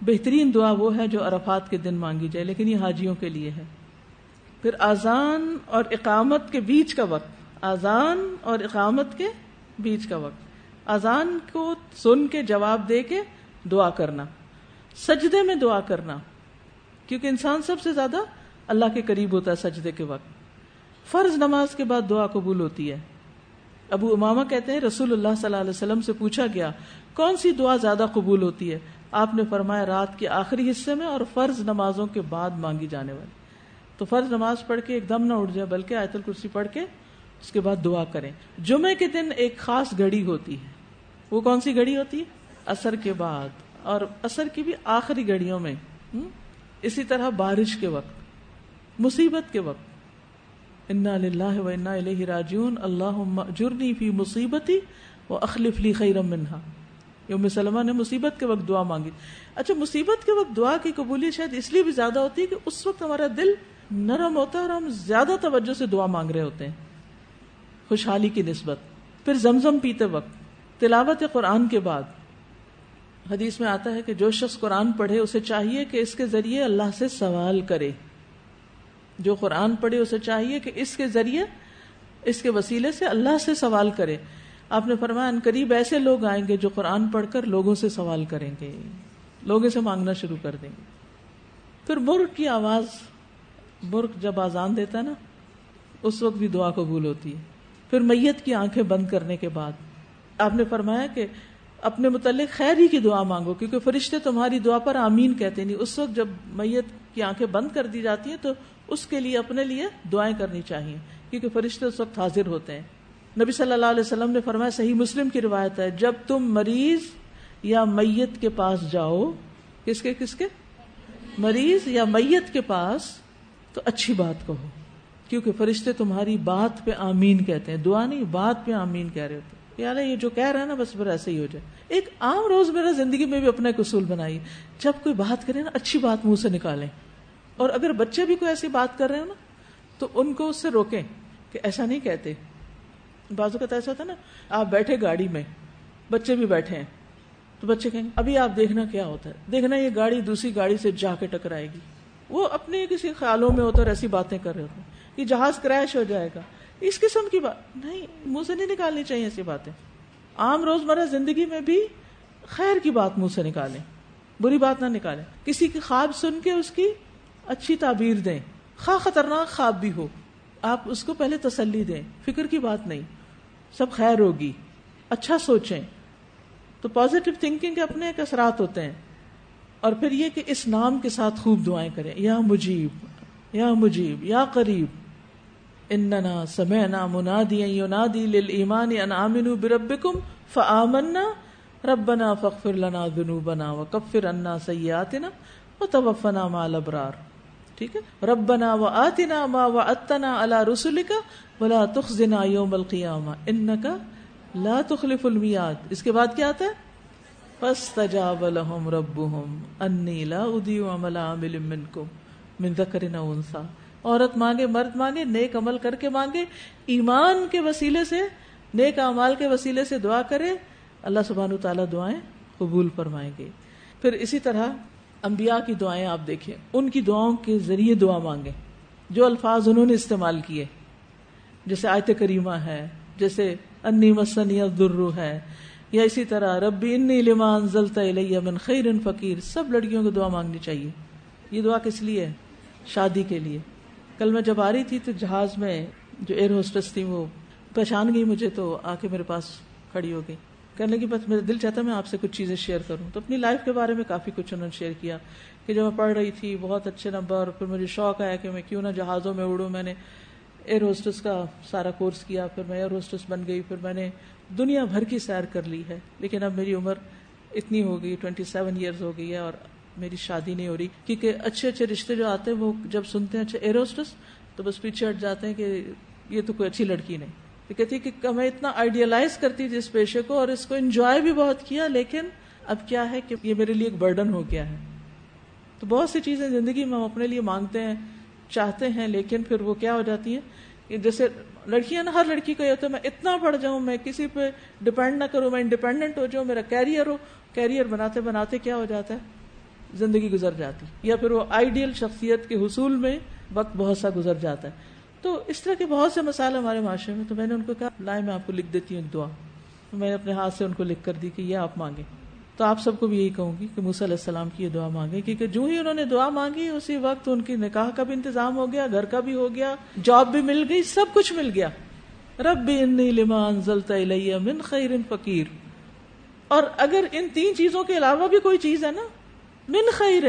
بہترین دعا وہ ہے جو عرفات کے دن مانگی جائے، لیکن یہ حاجیوں کے لیے ہے۔ پھر آزان اور اقامت کے بیچ کا وقت۔ آزان اور اقامت کے بیچ کا وقت۔ آزان کو سن کے جواب دے کے دعا کرنا، سجدے میں دعا کرنا، کیونکہ انسان سب سے زیادہ اللہ کے قریب ہوتا ہے سجدے کے وقت۔ فرض نماز کے بعد دعا قبول ہوتی ہے۔ ابو اماما کہتے ہیں، رسول اللہ صلی اللہ علیہ وسلم سے پوچھا گیا، کون سی دعا زیادہ قبول ہوتی ہے؟ آپ نے فرمایا، رات کے آخری حصے میں اور فرض نمازوں کے بعد مانگی جانے والی۔ تو فرض نماز پڑھ کے ایک دم نہ اٹھ جائے بلکہ آیت الکرسی پڑھ کے اس کے بعد دعا کریں۔ جمعے کے دن ایک خاص گھڑی ہوتی ہے۔ وہ کون سی گھڑی ہوتی ہے؟ اثر کے بعد۔ اور اثر کی بھی آخری گھڑیوں میں اسی طرح بارش کے وقت، مصیبت کے وقت۔ انا للہ و انا الیہ راجعون۔ اللہ جرنی فی مصیبتی و اخلف لی خیرم منہا ام سلمہ نے مصیبت کے وقت دعا مانگی۔ اچھا مصیبت کے وقت دعا کی قبولیت شاید اس لیے بھی زیادہ ہوتی ہے کہ اس وقت ہمارا دل نرم ہوتا ہے اور ہم زیادہ توجہ سے دعا مانگ رہے ہوتے ہیں۔ خوشحالی کی نسبت۔ پھر زمزم پیتے وقت۔ تلاوت قرآن کے بعد۔ حدیث میں آتا ہے کہ جو شخص قرآن پڑھے، اسے چاہیے کہ اس کے ذریعے اللہ سے سوال کرے۔ جو قرآن پڑھے، اسے چاہیے کہ اس کے ذریعے، اس کے وسیلے سے اللہ سے سوال کرے۔ آپ نے فرمایا، ان قریب ایسے لوگ آئیں گے جو قرآن پڑھ کر لوگوں سے سوال کریں گے۔ لوگوں سے مانگنا شروع کر دیں گے۔ پھر مرغ کی آواز مرغ جب آزان دیتا ہے نا، اس وقت بھی دعا قبول ہوتی ہے۔ پھر میت کی آنکھیں بند کرنے کے بعد۔ آپ نے فرمایا کہ اپنے متعلق خیر ہی کی دعا مانگو، کیونکہ فرشتے تمہاری دعا پر آمین کہتے نہیں اس وقت جب میت کی آنکھیں بند کر دی جاتی ہیں تو اس کے لیے اپنے لیے دعائیں کرنی چاہیے، کیونکہ فرشتے اس وقت حاضر ہوتے ہیں۔ نبی صلی اللہ علیہ وسلم نے فرمایا، صحیح مسلم کی روایت ہے، جب تم مریض یا میت کے پاس جاؤ، کس کے کس کے؟ مریض یا میت کے پاس، تو اچھی بات کہو، کیونکہ فرشتے تمہاری بات پہ آمین کہتے ہیں۔ دعا نہیں، بات پہ آمین کہہ رہے ہوتے یار یہ جو کہہ رہا ہے نا، بس پھر ایسے ہی ہو جائے۔ ایک عام روز میرا زندگی میں بھی اپنا ایک اصول بنائی جب کوئی بات کرے نا، اچھی بات منہ سے نکالیں۔ اور اگر بچے بھی کوئی ایسی بات کر رہے ہیں نا، تو ان کو اس سے روکیں کہ ایسا نہیں کہتے۔ بازو کا ایسا ہوتا نا، آپ بیٹھے گاڑی میں، بچے بھی بیٹھے ہیں۔ تو بچے کہیں گے، ابھی آپ دیکھنا کیا ہوتا ہے۔ دیکھنا یہ گاڑی دوسری گاڑی سے جا کے ٹکرائے گی۔ وہ اپنے کسی خیالوں میں ہوتا اور ایسی باتیں کر رہے ہوتے ہیں یہ جہاز کریش ہو جائے گا۔ اس قسم کی بات نہیں، منہ سے نہیں نکالنی چاہیے ایسی باتیں۔ عام روزمرہ زندگی میں بھی خیر کی بات منہ سے نکالیں، بری بات نہ نکالیں۔ کسی کی خواب سن کے اس کی اچھی تعبیر دیں۔ خواہ خطرناک خواب بھی ہو، آپ اس کو پہلے تسلی دیں۔ فکر کی بات نہیں، سب خیر ہوگی۔ اچھا سوچیں۔ تو پازیٹو تھنکنگ کے اپنے ایک اثرات ہوتے ہیں۔ اور پھر یہ کہ اس نام کے ساتھ خوب دعائیں کریں۔ یا مجیب یا مجیب، یا قریب۔ اننا سمعنا منادی ینادی للایمان ان آمنوا بربکم فآمنا. ربنا فاغفر لنا ذنوبنا وکفر عنا سیئاتنا وتوفنا مع الابرار ٹھیک ہے؟ ربنا وآتنا ما وعدتنا على رسلك ولا تخزنا يوم القيامه انك لا تخلف الميعاد. اس کے بعد کیا آتا ہے؟ فاستجاب لهم ربهم انی لا اضيع عمل عامل منكم من ذکر او انثى عورت مانگے، مرد مانگے، نیک عمل کر کے مانگے۔ ایمان کے وسیلے سے، نیک اعمال کے وسیلے سے دعا کرے۔ اللہ سبحانہ تعالیٰ دعائیں قبول فرمائیں گے۔ پھر اسی طرح انبیاء کی دعائیں آپ دیکھیں۔ ان کی دعاؤں کے ذریعے دعا مانگے جو الفاظ انہوں نے استعمال کیے۔ جیسے آیت کریمہ ہے، جیسے انی مسنی درو ہے، یا اسی طرح ربی انی لمان زلتا من خیر فقیر۔ سب لڑکیوں کو دعا مانگنی چاہیے۔ یہ دعا کس لیے ہے؟ شادی کے لیے۔ کل میں جب آ رہی تھی تو جہاز میں جو ایئر ہوسٹس تھی وہ پہچان گئی مجھے تو آ کے میرے پاس کھڑی ہو گئی۔ کہنے لگی، بس میرا دل چاہتا میں آپ سے کچھ چیزیں شیئر کروں۔ تو اپنی لائف کے بارے میں کافی کچھ انہوں نے شیئر کیا کہ جب میں پڑھ رہی تھی، بہت اچھے نمبر پھر مجھے شوق آیا کہ میں کیوں نہ جہازوں میں اڑوں۔ میں نے ایئر ہوسٹس کا سارا کورس کیا، پھر میں ایئر ہوسٹس بن گئی، پھر میں نے دنیا بھر کی سیر کر لی ہے۔ لیکن اب میری عمر اتنی ہو گئی ٹوینٹی سیون ایئرز ہو گئی ہے، اور میری شادی نہیں ہو رہی۔ کیونکہ اچھے اچھے رشتے جو آتے ہیں، وہ جب سنتے ہیں اچھے ایئر ہوسٹس تو بس پیچھے ہٹ جاتے ہیں کہ یہ تو کوئی اچھی لڑکی نہیں۔ تو کہتی کہ میں اتنا آئیڈیالائز کرتی تھی اس پیشے کو اور اس کو انجوائے بھی بہت کیا، لیکن اب کیا ہے کہ یہ میرے لیے ایک برڈن ہو گیا ہے۔ تو بہت سی چیزیں زندگی میں ہم اپنے لیے مانگتے ہیں، چاہتے ہیں، لیکن پھر وہ کیا ہو جاتی ہیں جیسے لڑکیاں نا، ہر لڑکی کو یہ ہوتا ہے، میں اتنا پڑھ جاؤں، میں کسی پہ ڈپینڈ نہ کروں، میں انڈیپینڈنٹ ہو جاؤں، میرا کیریئر ہو۔ کیریئر بناتے بناتے کیا ہو جاتا ہے؟ زندگی گزر جاتی یا پھر وہ آئیڈیل شخصیت کے حصول میں وقت بہت سا گزر جاتا ہے۔ تو اس طرح کے بہت سے مسائل ہمارے معاشرے میں، تو میں نے ان کو کہا، لائے میں آپ کو لکھ دیتی ہوں ایک دعا۔ میں نے اپنے ہاتھ سے ان کو لکھ کر دی کہ یہ آپ مانگے تو آپ سب کو بھی یہی کہوں گی کہ موسی علیہ السلام کی یہ دعا مانگے کیونکہ جو ہی انہوں نے دعا مانگی، اسی وقت ان کی نکاح کا بھی انتظام ہو گیا، گھر کا بھی ہو گیا، جاب بھی مل گئی، سب کچھ مل گیا۔ رب انی لمان من خیر فقیر۔ اور اگر ان تین چیزوں کے علاوہ بھی کوئی چیز ہے نا من خیر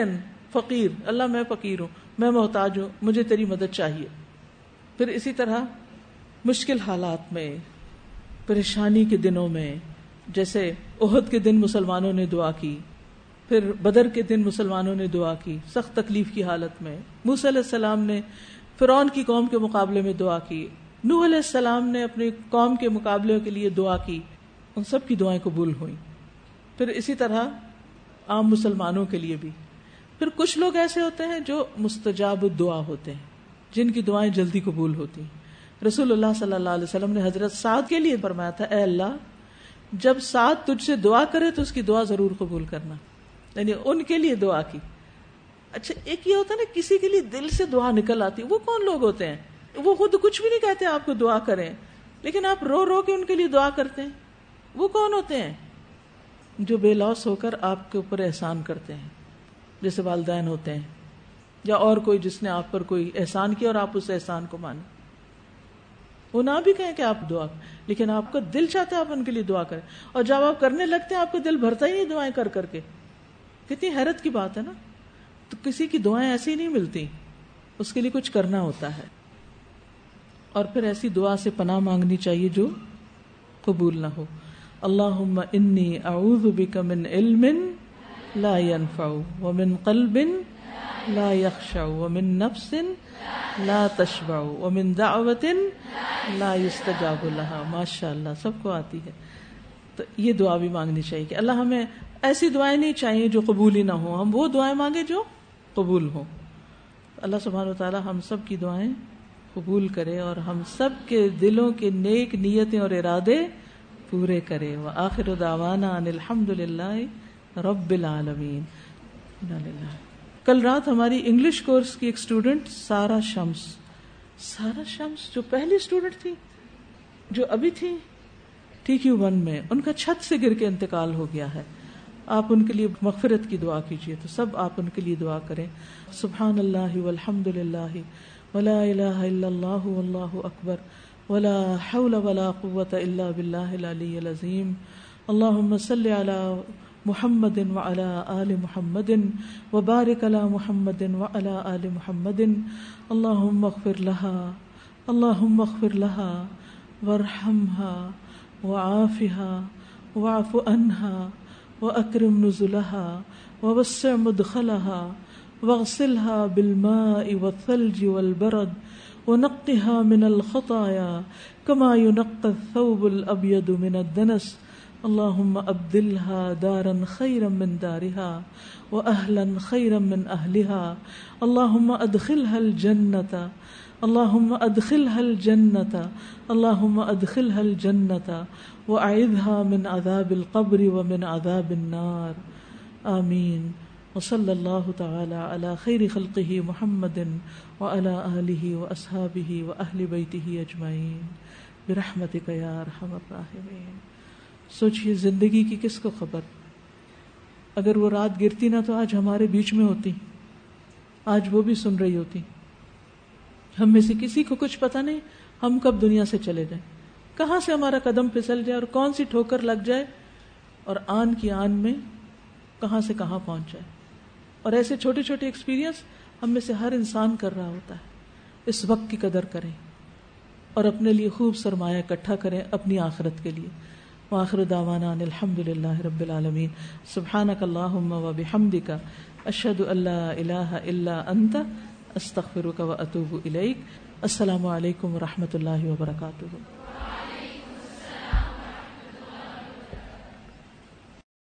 فقیر۔ اللہ میں فقیر ہوں، میں محتاج ہوں، مجھے تیری مدد چاہیے۔ پھر اسی طرح مشکل حالات میں، پریشانی کے دنوں میں، جیسے عہد کے دن مسلمانوں نے دعا کی، پھر بدر کے دن مسلمانوں نے دعا کی، سخت تکلیف کی حالت میں۔ موس علیہ السلام نے فرعون کی قوم کے مقابلے میں دعا کی۔ نو علیہ السلام نے اپنی قوم کے مقابلے کے لیے دعا کی۔ ان سب کی دعائیں قبول ہوئیں۔ پھر اسی طرح عام مسلمانوں کے لیے بھی۔ پھر کچھ لوگ ایسے ہوتے ہیں جو مستجاب دعا ہوتے ہیں، جن کی دعائیں جلدی قبول ہوتی ہیں۔ رسول اللہ صلی اللہ علیہ وسلم نے حضرت سعد کے لیے فرمایا تھا، اے اللہ، جب ساتھ تجھ سے دعا کرے تو اس کی دعا ضرور قبول کرنا۔ یعنی ان کے لیے دعا کی۔ اچھا ایک یہ ہوتا ہے نا، کسی کے لیے دل سے دعا نکل آتی۔ وہ کون لوگ ہوتے ہیں؟ وہ خود کچھ بھی نہیں کہتے آپ کو دعا کریں۔ لیکن آپ رو رو کے ان کے لیے دعا کرتے ہیں۔ وہ کون ہوتے ہیں؟ جو بے لوس ہو کر آپ کے اوپر احسان کرتے ہیں، جیسے والدین ہوتے ہیں، یا اور کوئی جس نے آپ پر کوئی احسان کیا اور آپ اس احسان کو مانے وہ نہ بھی کہیں کہ آپ دعا لیکن آپ کا دل چاہتا ہے آپ ان کے لیے دعا کریں۔ اور جب آپ کرنے لگتے ہیں، آپ کا دل بھرتا ہی نہیں دعائیں کر کر کے۔ کتنی حیرت کی بات ہے نا۔ تو کسی کی دعائیں ایسی نہیں ملتی، اس کے لیے کچھ کرنا ہوتا ہے۔ اور پھر ایسی دعا سے پناہ مانگنی چاہیے جو قبول نہ ہو۔ اللہ انی اعوذ بک من علم لا ينفع ومن قلب لا يخشع ومن نفس لا تشبع ومن دعوت لا يستجاب لها ماشاء اللہ سب کو آتی ہے۔ تو یہ دعا بھی مانگنی چاہیے کہ اللہ ہمیں ایسی دعائیں نہیں چاہیے جو قبول ہی نہ ہو ہم وہ دعائیں مانگے جو قبول ہوں۔ اللہ سبحانہ و تعالی ہم سب کی دعائیں قبول کرے اور ہم سب کے دلوں کے نیک نیتیں اور ارادے پورے کرے۔ وہ آخر داوانا الحمد للہ رب العالمین۔ کل رات ہماری انگلش کورس کی ایک اسٹوڈینٹ سارا شمس۔ سارا شمس جو پہلی اسٹوڈینٹ تھی، جو ابھی تھی، ٹی کیو ون میں، ان کا چھت سے گر کے انتقال ہو گیا ہے۔ آپ ان کے لیے مغفرت کی دعا کیجیے تو سب آپ ان کے لیے دعا کریں۔ سبحان اللہ والحمد للہ ولا الہ الا اللہ واللہ اکبر۔ ولا حول ولا قوة الا باللہ العلی العظیم اللہم صلی علی محمد وعلى آل محمد وبارك على محمد وعلى آل محمد. اللهم اغفر لها، اللهم اغفر لها، وارحمها، وعافها، واعف عنها، وأكرم نزلها، ووسع مدخلها، واغسلها بالماء والثلج والبرد. ونقها من الخطايا كما ينقى الثوب الأبيض من الدنس. اللهم أبدلها دارا خيرا من دارها وأهلا خيرا من أهلها. اللهم أدخلها الجنة. اللهم ادخلها الجنة. اللهم ادخلها الجنة وأعذها من عذاب القبر ومن عذاب النار. آمين. وصلى الله تعالى على خير خلقه محمد وعلى آله وأصحابه وأهل بيته أجمعين. برحمتك يا أرحم الراحمين. سوچئے زندگی کی کس کو خبر؟ اگر وہ رات گرتی نہ تو آج ہمارے بیچ میں ہوتی، آج وہ بھی سن رہی ہوتی۔ ہم میں سے کسی کو کچھ پتا نہیں، ہم کب دنیا سے چلے جائیں۔ کہاں سے ہمارا قدم پھسل جائے اور کون سی ٹھوکر لگ جائے؟ اور آن کی آن میں کہاں سے کہاں پہنچ جائے؟ اور ایسے چھوٹے چھوٹے ایکسپیرینس ہم میں سے ہر انسان کر رہا ہوتا ہے۔ اس وقت کی قدر کریں اور اپنے لیے خوب سرمایہ اکٹھا کریں اپنی آخرت کے لیے۔ واخر داوانا الحمد للہ رب العالمین۔ سبحان اللہ و بحمد کا اشد اللہ اللہ اللہ انت۔ استخر و اطوب السلام علیکم و رحمۃ اللہ وبرکاتہ۔